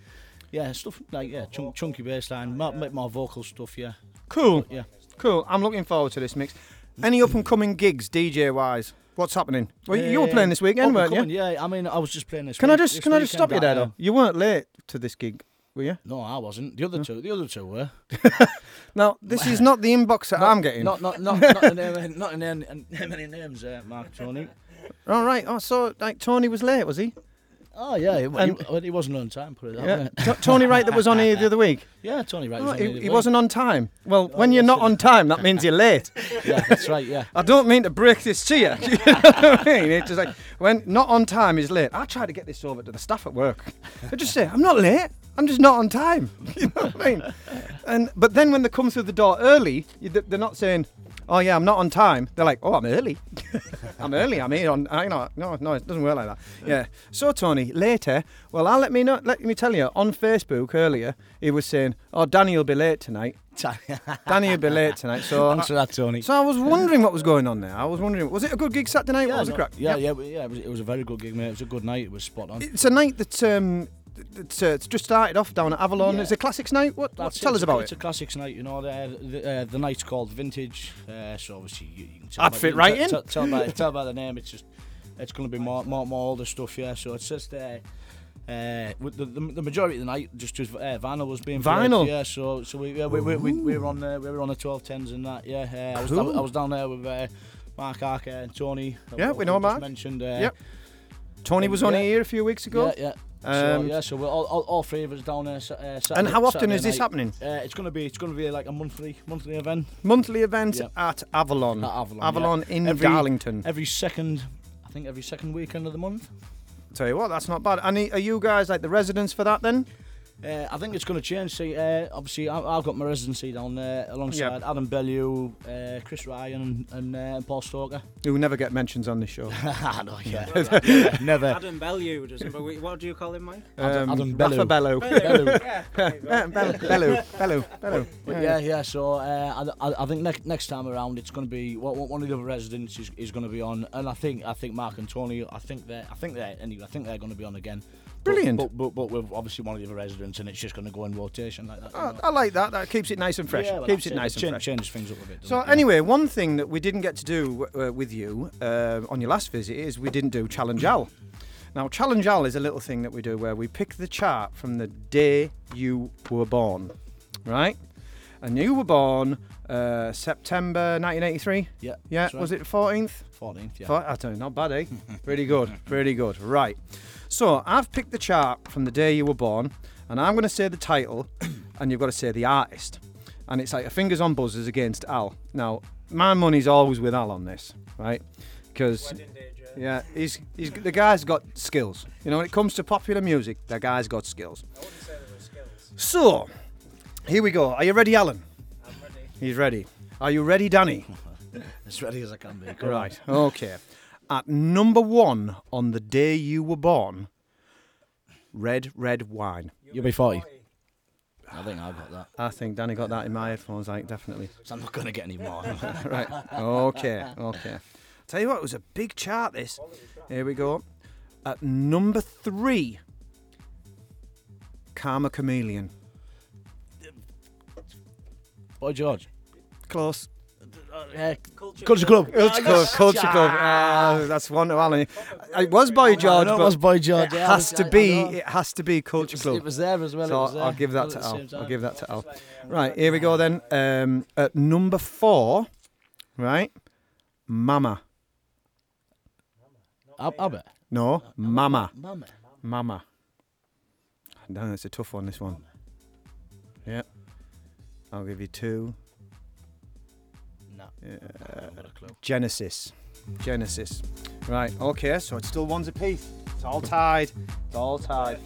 yeah, stuff like yeah, chunk, chunky bass line, more, bit more vocal stuff, yeah, Cool. yeah. Cool. I'm looking forward to this mix. Any up and coming gigs, DJ wise? What's happening? Well, you were playing this weekend, up weren't you? Yeah, I mean, I was just playing this. Can I just can I just stop you there uh, though? You weren't late to this gig, were you? No, I wasn't. The other two, the other two were. Now this is not the inbox that I'm getting. Not, not, not, not, in, name- not in any, in any names, uh, Mark Tony. All right. Oh, so like Tony was late, was he? Oh yeah, he, And- he, he wasn't on time. Put it that way. T- Tony Wright that was on here the other week. Yeah, Tony Wright. Oh, was on he, the other he week. wasn't on time. Well, when he you're not on time, that means you're late. Yeah, that's right. Yeah. I don't mean to break this to you. Do you know what I mean? It's just like when not on time is late. I try to get this over to the staff at work. I just say I'm not late. I'm just not on time. You know what I mean? And but then when they come through the door early, they're not saying, "Oh yeah, I'm not on time." They're like, "Oh, I'm early. I'm early. I'm here on." I know. No, no, it doesn't work like that. Yeah. So Tony, later. Well, I'll let me know. Let me tell you. On Facebook earlier, he was saying, "Oh, Danny will be late tonight. Danny will be late tonight." So Answer that, Tony. so I was wondering what was going on there. I was wondering, was it a good gig Saturday night? yeah, what was no, the crack? yeah, Yep. yeah, yeah. It was, it was a very good gig, mate. It was a good night. It was spot on. It's a night that um, that's, uh, it's just started off down at Avalon. Yeah. It's a classics night. What? what tell it. us about It's it. It's a classics night, you know. The the, uh, the night's called Vintage, uh, so obviously you, you can tell. I'd by- fit right tell- in. Tell, tell by tell by the name, it's just it's going to be more more more older stuff, yeah. So it's just. Uh, uh, with the, the, the majority of the night, just just uh, vinyl was being played, Vinyl? yeah. So so we yeah, we, we, we, we were on the we were on the twelve tens and that, yeah. Uh, I was Cool. I was down there with uh, Mark Arker and Tony. Yeah, we know Mark. Mentioned, uh, Yep. Tony was on yeah. here a few weeks ago. Yeah, yeah. So, Um, yeah, so we're all, all, all three of us down there. Uh, Saturday, And how often Saturday is this night. happening? Uh, it's gonna be it's gonna be like a monthly monthly event. Monthly event Yeah. at Avalon. At Avalon, Avalon yeah. in Every- Darlington. Every second, I think every second weekend of the month. Tell you what, that's not bad. And are you guys like the residents for that then? Uh, I think it's going to change. See, uh, obviously, I, I've got my residency down there alongside Adam Bellew, uh, Chris Ryan, and uh, Paul Stalker. Who never get mentions on this show. I know, yeah, never. Adam Bellew doesn't, what do you call him, Mike? Adam- Adam Rafa Bellew. Bellew. Bellew. Yeah, there you go. Yeah, Bellew, Bellew, Bellew, Bellew. Yeah, yeah. So uh, I, I, I think next next time around it's going to be one one of the other residents is, is going to be on, and I think I think Mark and Tony. I think they are I think they are anyway. I think they're going to be on again. But- Brilliant. But but, but, with obviously one of the other residents, and it's just going to go in rotation like that. Oh. I like that. That keeps it nice and fresh. Yeah, well, keeps it nice and fresh. Changes things up a bit. So it? anyway, one thing that we didn't get to do uh, with you uh, on your last visit is we didn't do Challenge Al. Now, Challenge Al is a little thing that we do where we pick the chart from the day you were born, right? And you were born uh, September 1983. Yeah. Yeah. right. Was it 14th? 14th? Yeah. I don't know, not bad, eh? pretty good, pretty good. Right. So I've picked the chart from the day you were born, and I'm going to say the title, and you've got to say the artist. And it's like a fingers on buzzers against Al. Now, my money's always with Al on this, right? Because Wedding day, Joe. Yeah, he's, he's the guy's got skills. You know, when it comes to popular music, the guy's got skills. So, here we go. Are you ready, Alan? I'm ready. He's ready. Are you ready, Danny? As ready as I can be. Come on. Right. Okay. At number one on the day you were born, red, red wine. UB40. I think I've got that. I think Danny got that in my headphones, like definitely. So I'm not going to get any more. right. Okay. Okay. Tell you what, it was a big chart. This. Here we go. At number three, Karma Chameleon. Boy George. Close. Uh, Culture Club. Culture Club. Culture Club. Ah, that's one to Alan. It was Boy George, know it but was Boy George, It yeah, I has was- to I- I be. know. It has to be Culture Club. it was there as well, it So was there. I'll give that to the Al. same I'll time. give that to Al. Right. Here we go then. Um, at number four, right, Mama. Ab- Abbott. No, Mama. Mama. Mama. No, it's a tough one. This one. Yeah. I'll give you two. No. Uh, Genesis. Genesis. Right. Okay. So it's still ones apiece. It's all tied. It's all tied.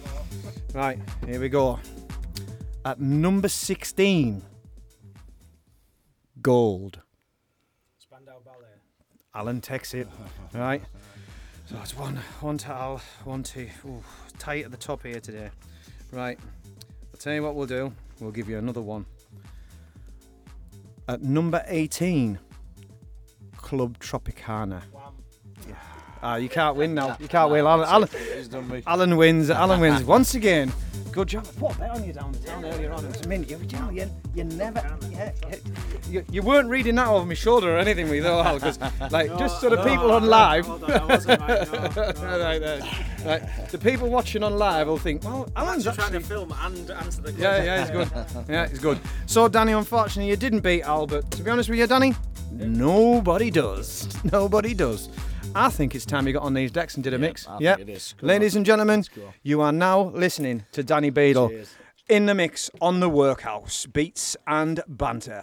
Right. Here we go. At number sixteen. Gold. Spandau Ballet. Alan takes it. Right. So it's one, one to Al, one to. Ooh, tight at the top here today. Right. I'll tell you what we'll do. We'll give you another one. At number 18, Club Tropicana. Yeah. Ah, you can't win now. You can't win. Alan, Alan, He's done me. Alan wins. Alan wins once again. Good job. I put a bet on you down, earlier on. It was a minute. You, you, you never. Yeah, you, you weren't reading that over my shoulder or anything, with though, Al, because like just so the people on live. right, right, right. The people watching on live will think, well, Alan's trying actually to film and answer the yeah, yeah, he's good. Yeah, he's good. So, Danny, unfortunately, you didn't beat Albert. to be honest with you, Danny, nobody does. Nobody does. I think it's time you got on these decks and did a mix. Yeah. think it is. Come Ladies and gentlemen, you are now listening to Danny Beadle Cheers. in the mix on the workhouse. Beats and banter.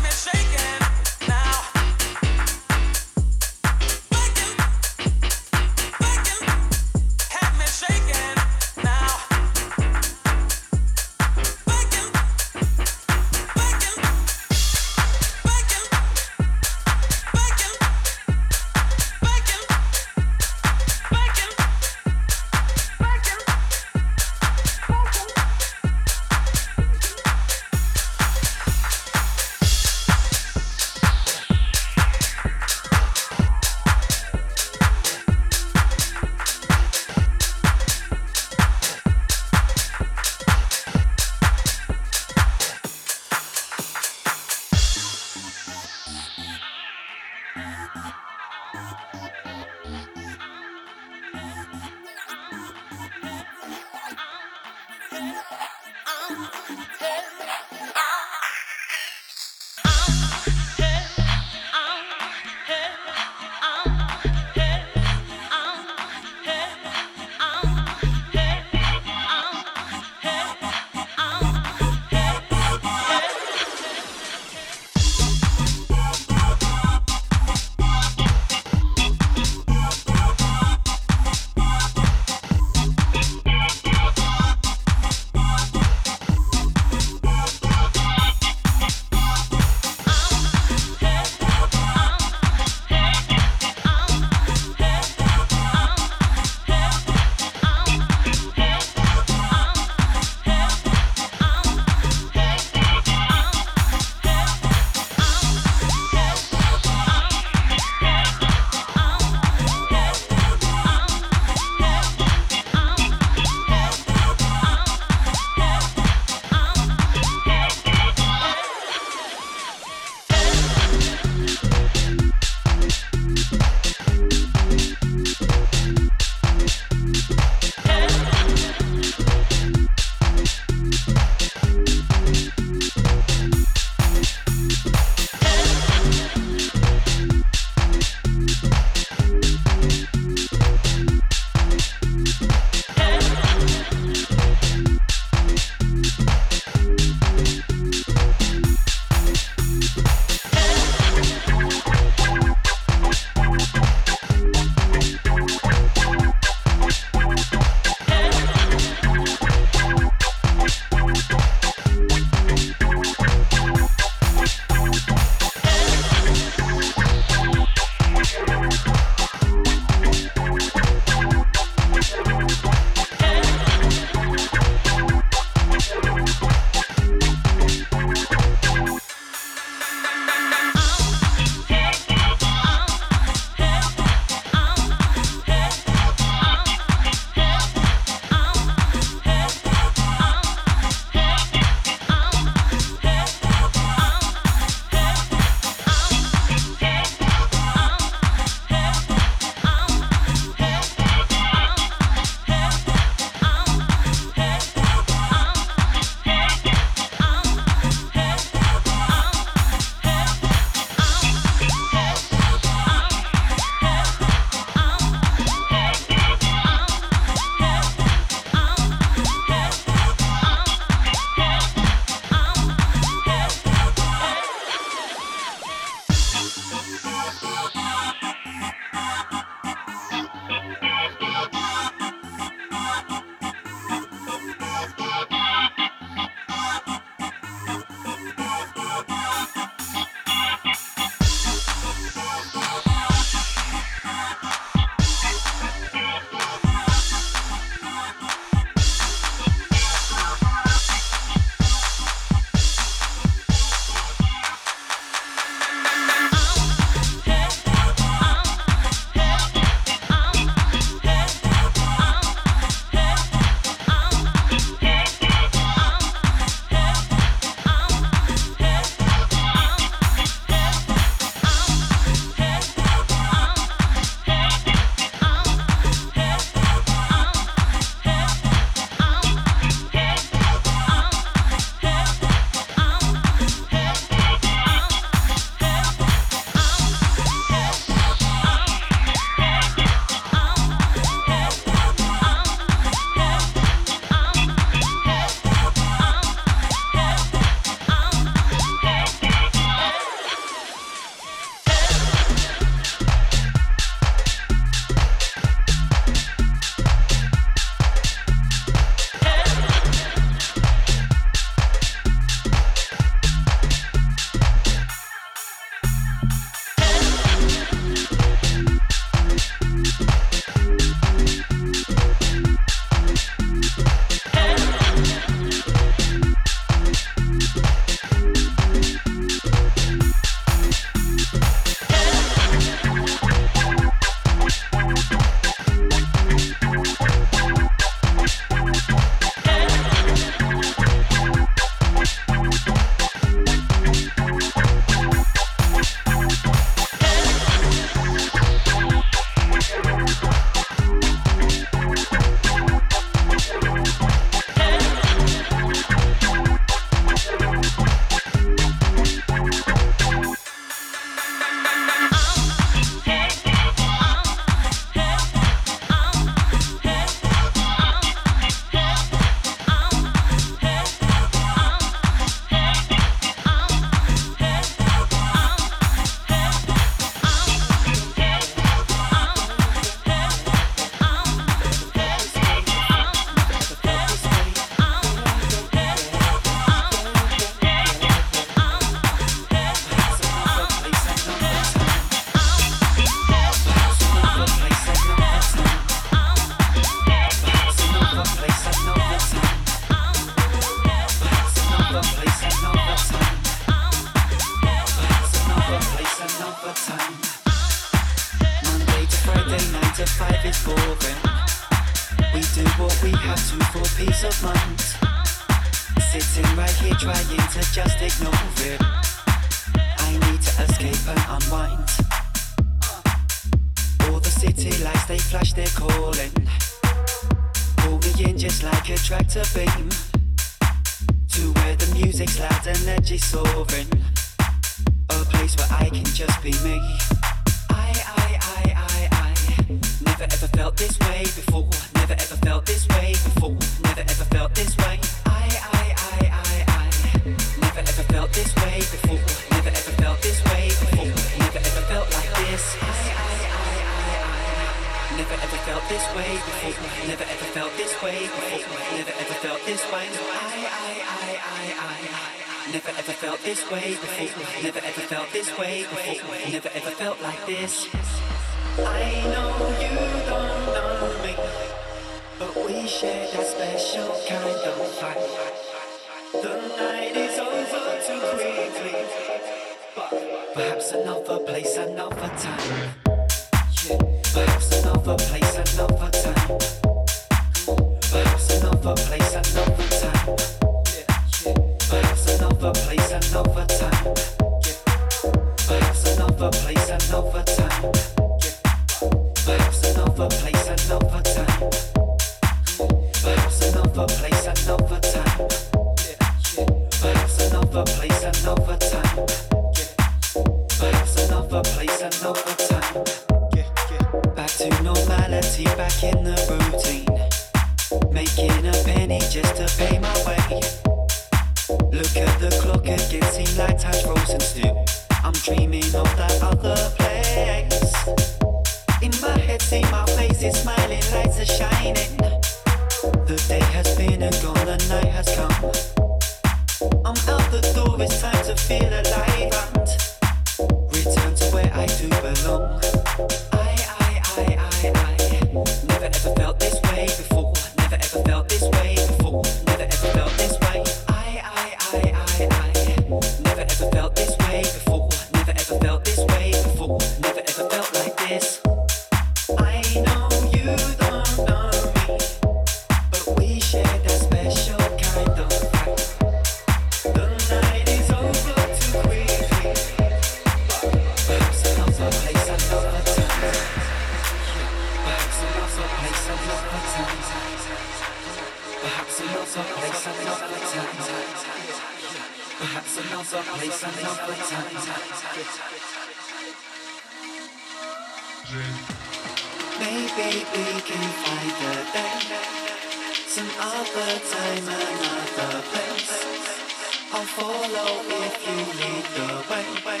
follow if you lead the way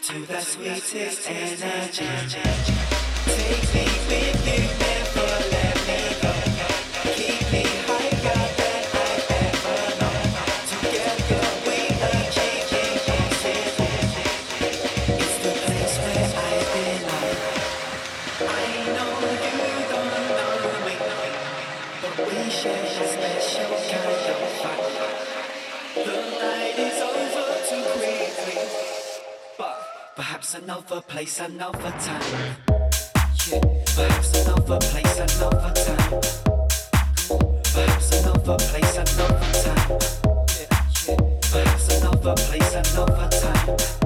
to the sweetest energy. Take me with you, never leave. another place, another time. Yeah, perhaps another place, another time. Perhaps another place, another time. Yeah, yeah, perhaps another place, another time.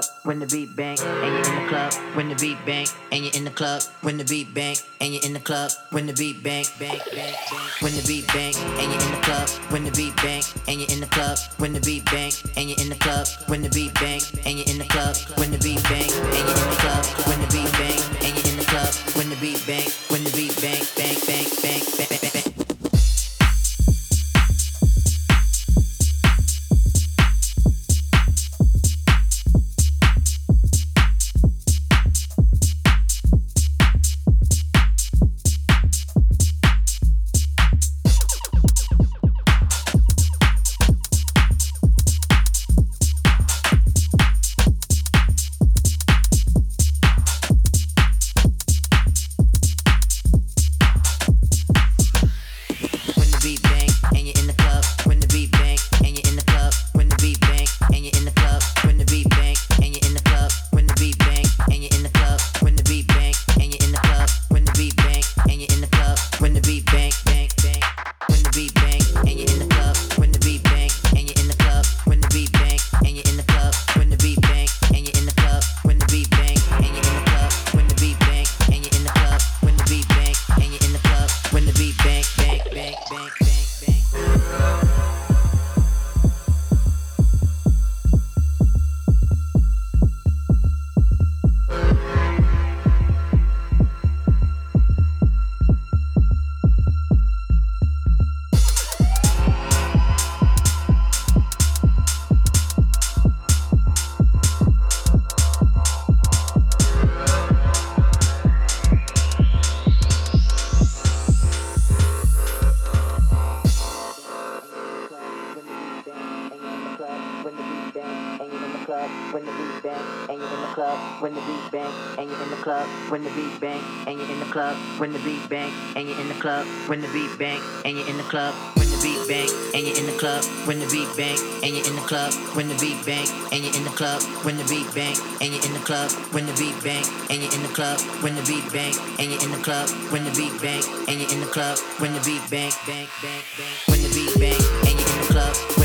club when the beat bang and you're in the club when the beat bang and you're in the club when the beat bang and you're in the club when the beat bang bang bang when the beat bang and you're in the club when the beat bang and you're in the club when the beat bang and you're in the club when the beat bang and you're in the club when the beat bang and you're in the club when the beat bang and you're in the club when the beat bang when the beat bang bang bang bang bang bang and you're in the club when the beat bang and you're in the club when the beat bang and you're in the club when the beat bang and you're in the club when the beat bang and you're in the club when the beat bang and you're in the club when the beat bang and you're in the club when the beat bang and you're in the club when the beat bang bang bang bang when the beat bang and you're in the club.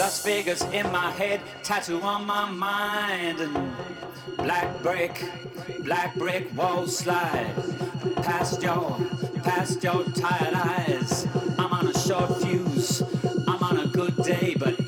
Las Vegas in my head, tattoo on my mind, and black brick, black brick walls slide past your, past your tired eyes. I'm on a short fuse. I'm on a good day, but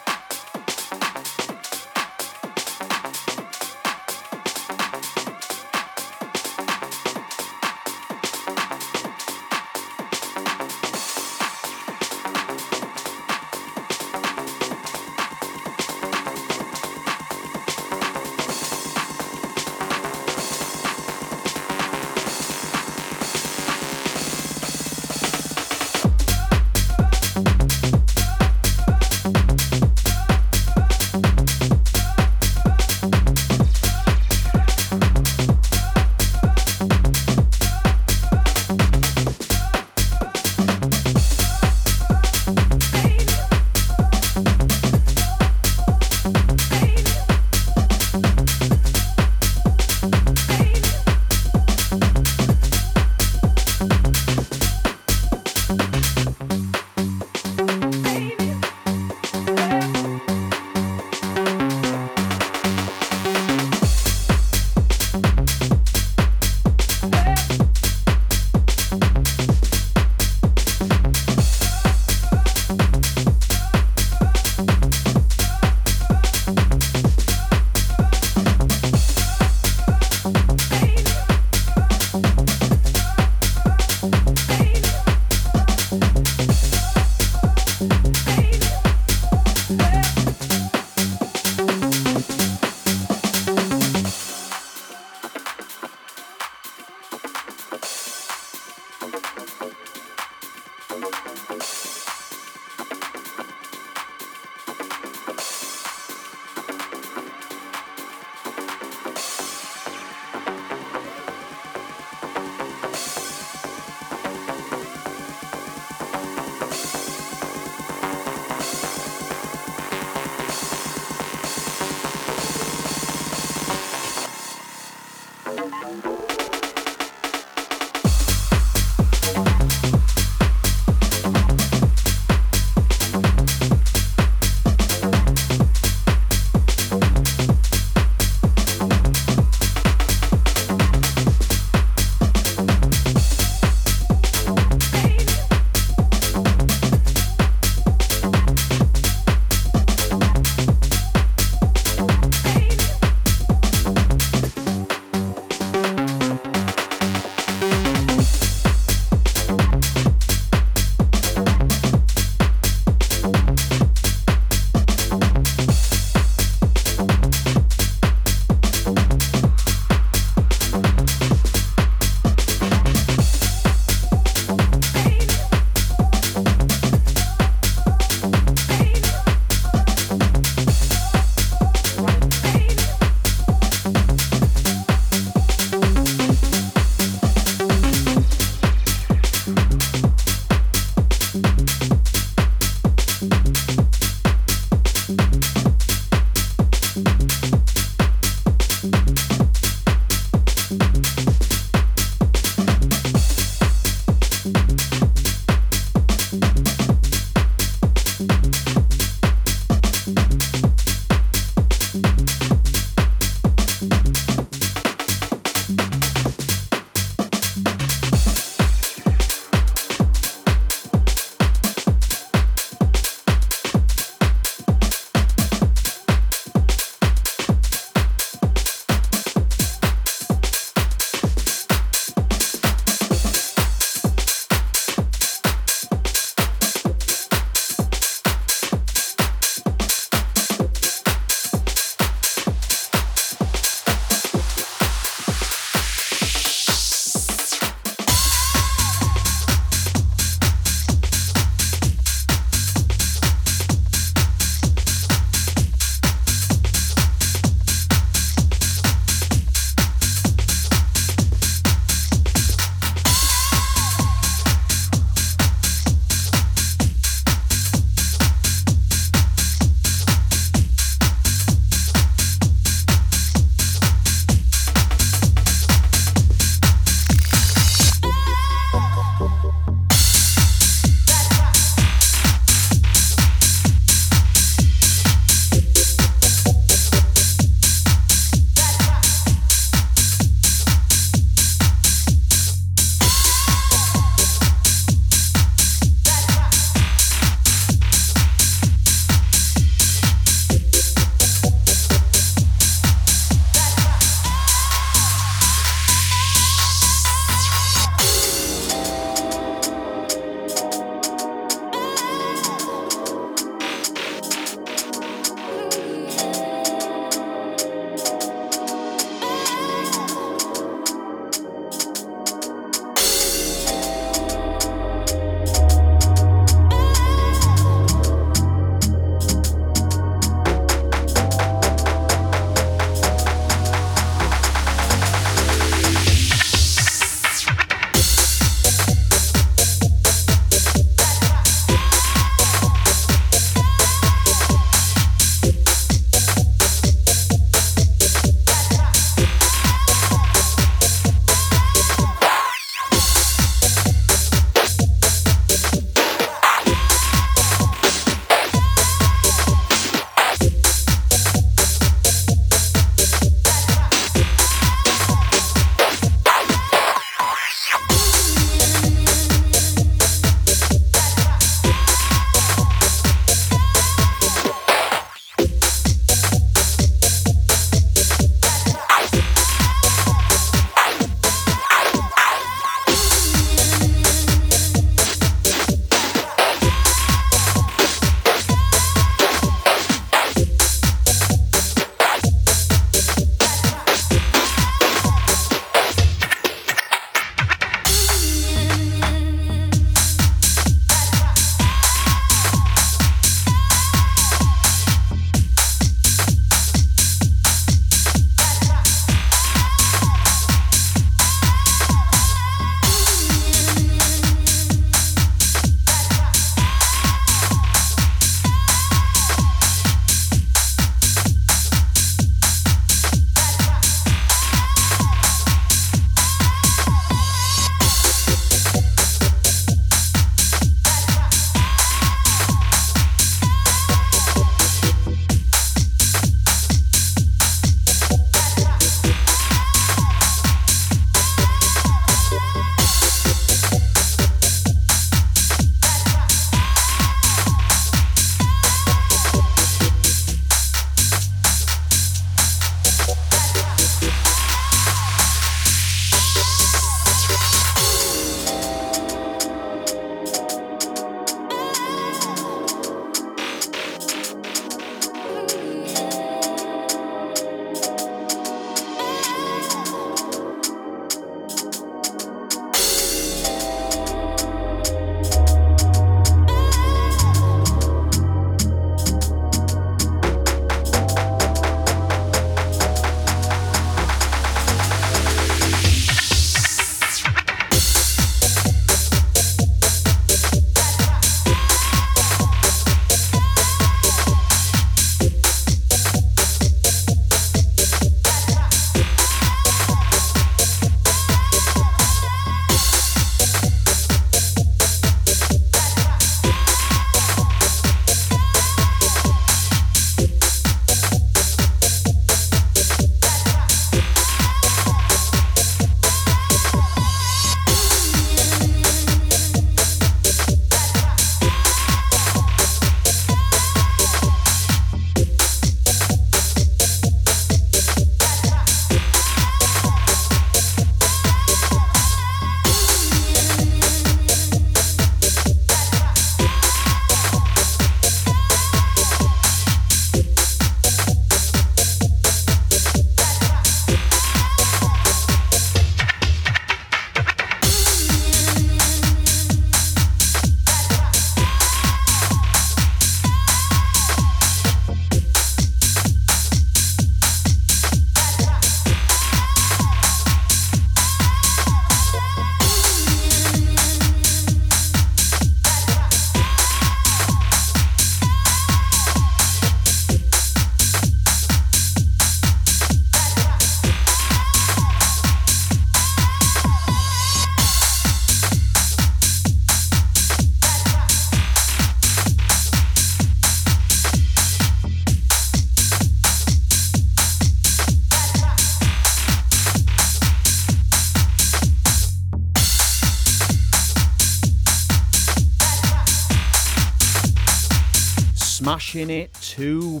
smashing it to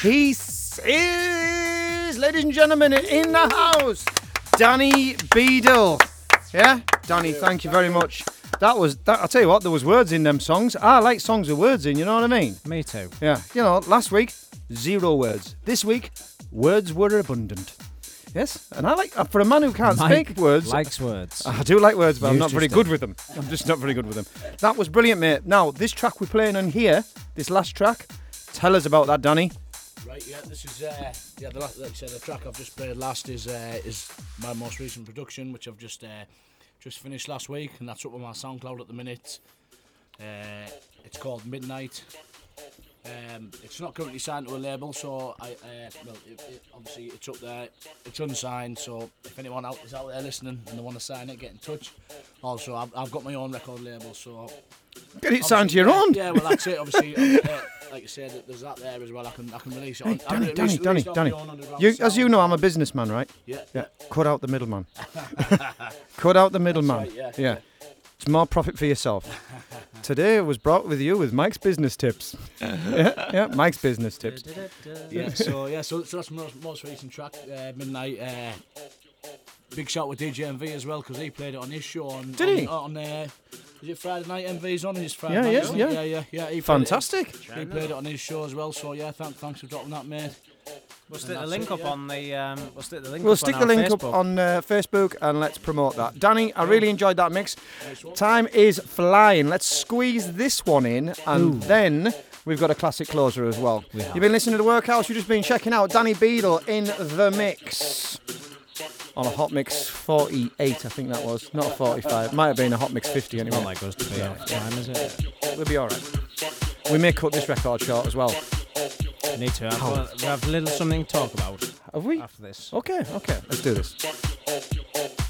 pieces. Ladies and gentlemen, in the house, Danny Beadle. Yeah, Danny, thank you very much. That was that. I'll tell you what, there was words in them songs. I like songs with words in. You know what I mean? Me too. Yeah. You know, last week zero words. This week, words were abundant. Yes, and I like uh, for a man who can't Mike speak words. likes words. I do like words, but I'm not very good with them. I'm just not very good with them. That was brilliant, mate. Now, this track we're playing on here, this last track, tell us about that, Danny. Right, yeah, this is uh, yeah, the last, like I said, the track I've just played last is uh, is my most recent production, which I've just uh, just finished last week, and that's up on my SoundCloud at the minute. Uh, it's called Midnight. Um, it's not currently signed to a label, so I uh, well, it, it, obviously it's up there. It's unsigned, so if anyone out is out there listening and they want to sign it, get in touch. Also, I've, I've got my own record label, so Get it signed to your own. Yeah, well that's it. Obviously, uh, like I said, there's that there as well. I can I can release it. On, Hey, Danny, release- Danny, release Danny, Danny. my own underground You, as you know, I'm a businessman, right? Yeah, Yeah. Cut out the middleman. Cut out the middleman. right, yeah, yeah. yeah. It's more profit for yourself. Today was brought with you with Mike's business tips. yeah, yeah, Mike's business tips. yeah, so yeah, so, so that's my most, most recent track, uh, Midnight. Uh, big shout with DJ MV as well because he played it on his show on. Did on, he? On uh, is it Friday night? MV's on his Friday Yeah, night. yeah, yeah. yeah, yeah, yeah. He played Fantastic. he played it on his show as well. So yeah, thank, thanks for dropping that, mate. We'll stick the link it, up yeah. on the. Um, we'll stick the link. We'll up stick on the our link up Facebook. on uh, Facebook and let's promote that. Danny, I really enjoyed that mix. Time is flying. Let's squeeze this one in and then we've got a classic closer as well. You've been listening to the Workhouse, you've just been checking out Danny Beadle in the mix. On a Hot Mix 48, I think that was. Not a 45. Might have been a Hot Mix 50 anyway. Not like us to be off time, is it? We'll be alright. We may cut this record short as well. Need to. Have, uh, we have a little something to talk about. Have we? After this. Okay, okay, let's do this.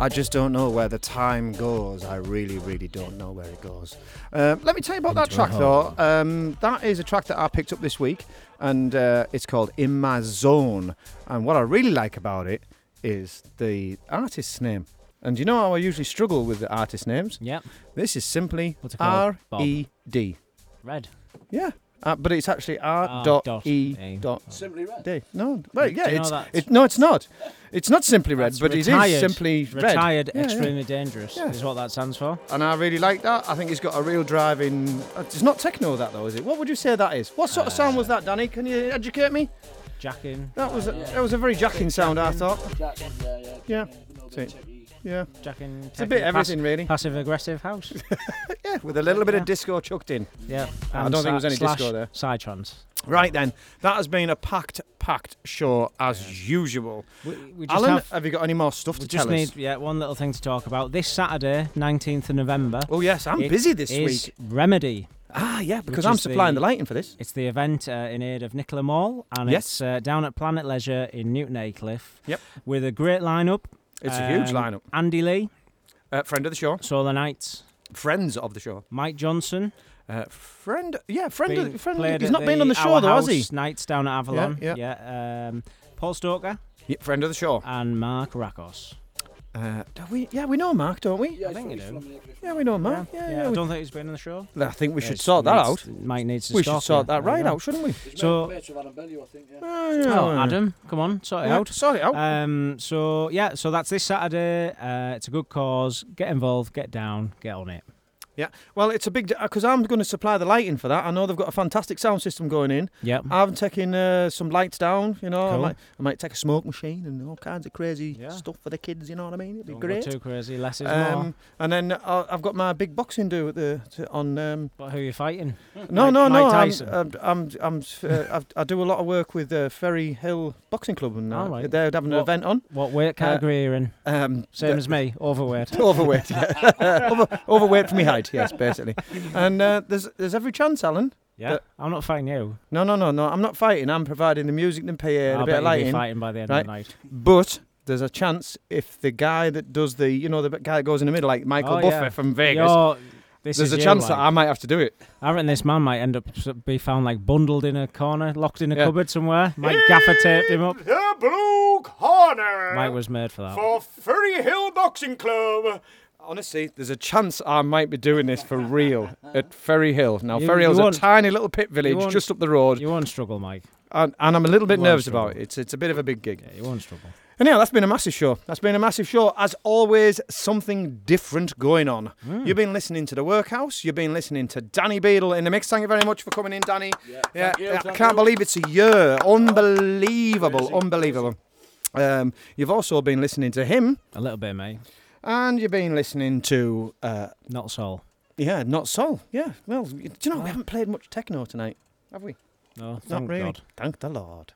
I just don't know where the time goes. I really, really don't know where it goes. Um, let me tell you about that track, though. Um, that is a track that I picked up this week, and uh, it's called In My Zone. And what I really like about it is the artist's name. And you know how I usually struggle with the artist names? Yep. This is simply What's it called? R E D. Red. Yeah. Uh, but it's actually R R dot dot E A. dot Simply red. D. No, well, yeah, you know it's that's- it, no, it's not. It's not simply red, That's but it retired, is simply red. Retired, Yeah, yeah. extremely dangerous Yeah. is what that stands for. And I really like that. I think it's got a real drive in. uh, It's not techno, that though, is it? What would you say that is? What sort of sound was that, Danny? Can you educate me? Jacking. That was a, that was a very jacking sound, I thought. Jack, yeah, yeah. Yeah. No See. Yeah, Jacking. it's a bit everything really. Passive aggressive house. Yeah, with a little bit Yeah. of disco chucked in. yeah. I don't think there was any slash disco there. Psytrance. Right then, that has been a packed, packed show as usual. We, we just Alan, have, have, you got any more stuff to we just tell need us? yeah one little thing to talk about. This Saturday, 19th of November. Oh yes, I'm it busy this is week. Remedy. Ah, yeah, because I'm is supplying the- the lighting for this. It's the event uh, in aid of Nicola Mall, and Yes. it's uh, down at Planet Leisure in Newton Aycliffe. Yep. With a great lineup. It's a huge Um, lineup. Andy Lee, Uh, friend of the show, Solar Knights, friends of the show. Mike Johnson. Uh, friend, yeah, friend, of, friend. played He's at not been on the show Our though, has he? House Nights down at Avalon. yeah. yeah um, Paul Stoker Yeah, friend of the show. and Mark Rakos. Uh, do we, yeah, we know Mark, don't we? Yeah, I think he's you do. Yeah, we know Mark. yeah, Yeah, yeah, yeah. I we- don't think he's been on the show. I think we should Yes, sort that needs- out. Mike needs to We should stalk sort you. that There right you go. out, shouldn't we? He's So- mates Adam Bellew, I. Yeah. Oh, Adam, come on, sort it Yeah, out. Sort it out. Um, so yeah, so that's this Saturday. Uh, it's a good cause. Get involved, get down, get on it. Yeah. Well, it's a big because I'm going to supply the lighting for that. I know they've got a fantastic sound system going in. Yep. I'm taking uh, some lights down. You know, I might, I might take a smoke machine and all kinds of crazy Yeah. stuff for the kids. You know what I mean? It'd be Don't great. go too crazy. Less is more. Um, and then uh, I've got my big boxing do at the to, on. Um, But who are you fighting? no, Mike- no, no. Mike I'm, I'm, I'm, I'm, uh, I've, I do a lot of work with uh, Ferryhill Boxing Club, and uh, right. they're having an event on. What weight category are you in? Um, Same as me, overweight. overweight, yeah. Over, overweight for me height, yes, basically. And uh, there's there's every chance, Alan. Yeah, that- I'm not fighting you. No, no, no, no. I'm not fighting. I'm providing the music and PA and I'll a bit bet of you'll be lighting. fighting by the end right? of the night. But there's a chance if the guy that does the, you know, the guy that goes in the middle, like Michael Oh, Buffer yeah. from Vegas. You're- this there's a chance like. that I might have to do it. I reckon this man might end up be found like bundled in a corner, locked in a Yeah. cupboard somewhere. Mike gaffer taped him up. The Blue Corner Mike was made for that. for Ferryhill Boxing Club. Honestly, there's a chance I might be doing this for real at Ferryhill. Now, You- Ferryhill's a tiny little pit village just up the road, You won't struggle, Mike. and, and I'm a little bit You won't nervous about it. It's it's a bit of a big gig. Yeah, you won't struggle. Anyhow, that's been a massive show. That's been a massive show. As always, something different going on. Hmm. You've been listening to The Workhouse. You've been listening to Danny Beadle in the mix. Thank you very much for coming in, Danny. Yeah, thank you, I can't you. believe it's a year. Unbelievable, unbelievable. Um, you've also been listening to him, A little bit, mate. And you've been listening to, uh, Not Soul. yeah, Not Soul. Yeah, well, do you know, we haven't played much techno tonight, have we? No, Not thank really. God. Thank the Lord.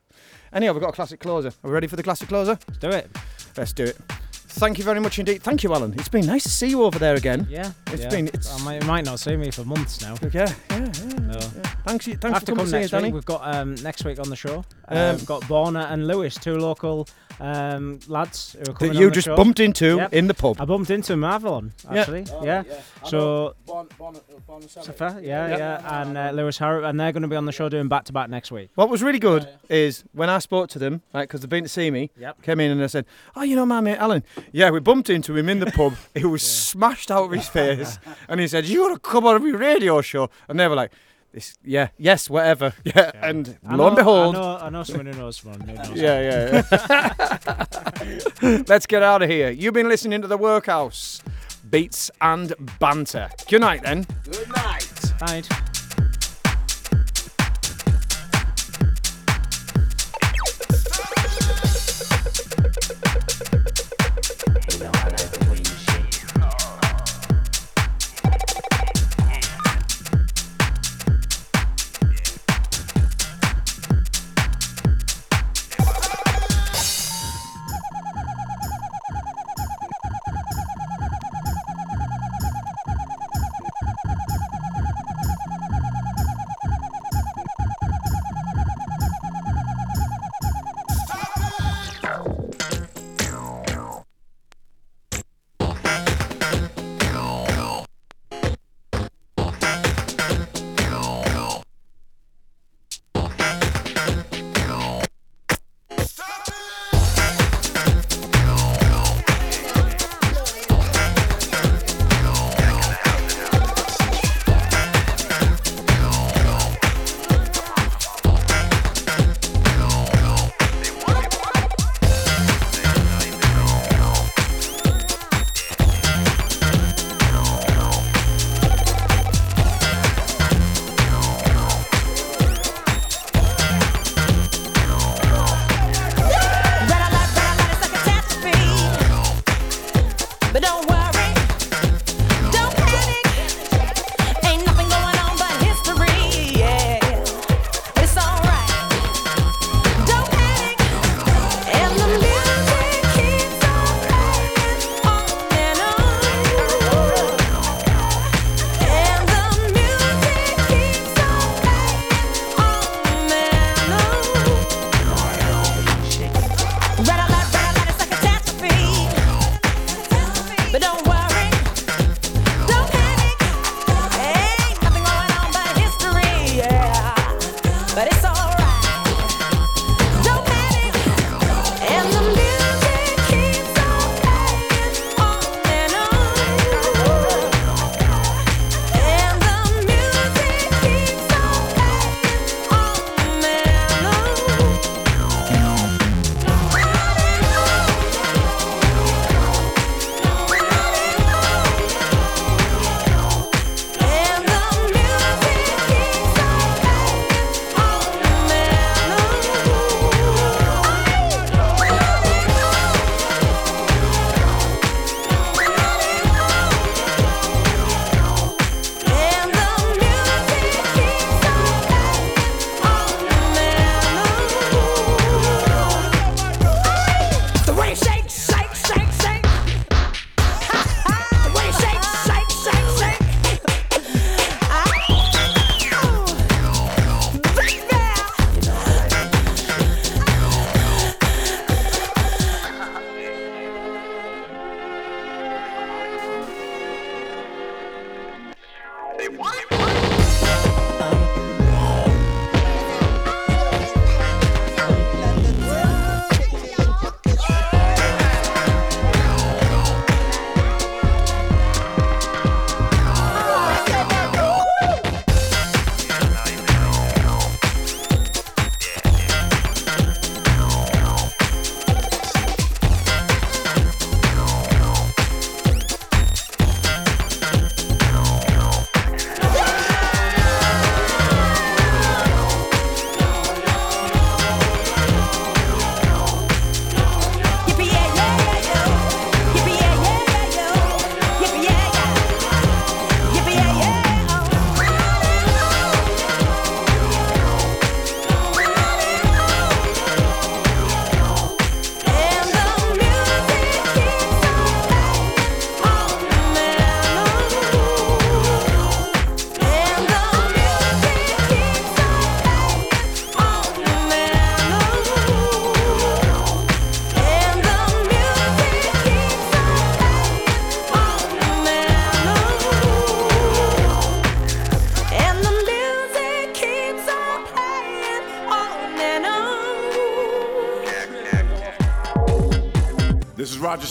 Anyhow, we've got a classic closer. Are we ready for the classic closer? Let's do it. Let's do it. Thank you very much indeed. Thank you, Alan. It's been nice to see you over there again. Yeah. It's yeah. been- it's- I might, you might not see me for months now. Yeah, yeah, yeah. No. Thanks, thanks have for coming come to see us, next Danny. week. We've got um, next week on the show. Uh, Um, we've got Borna and Lewis, two local um, lads who are coming That on you the just show. bumped into Yep. in the pub. I bumped into them at Avalon, Yeah. actually. Yeah. So, Bon, bon, bon and Safa, yeah, Yeah. yeah, and uh, Lewis Harrop, and they're going to be on the show doing back to back next week. What was really good is when I spoke to them, right, because they've been to see me, Yep. came in and I said, "Oh, you know my mate Alan? Yeah, we bumped into him in the pub. he was smashed out of his face, and he said, "You want to come on of your radio show?" And they were like, "This, yeah, yes, whatever, yeah." And I lo and behold, I know, I know someone who knows someone who knows yeah, yeah. yeah. Let's get out of here. You've been listening to the Workhouse, beats and banter. Good night, then. Good night. Night.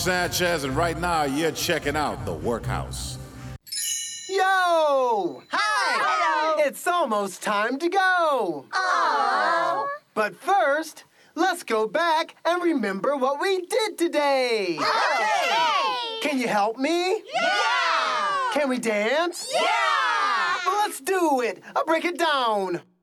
Sanchez, and right now you're checking out The Workhouse. Yo! Hi! Hello! It's almost time to go! Aww! But first, let's go back and remember what we did today! Okay! Can you help me? Yeah! Can we dance? Yeah! Let's do it! I'll break it down!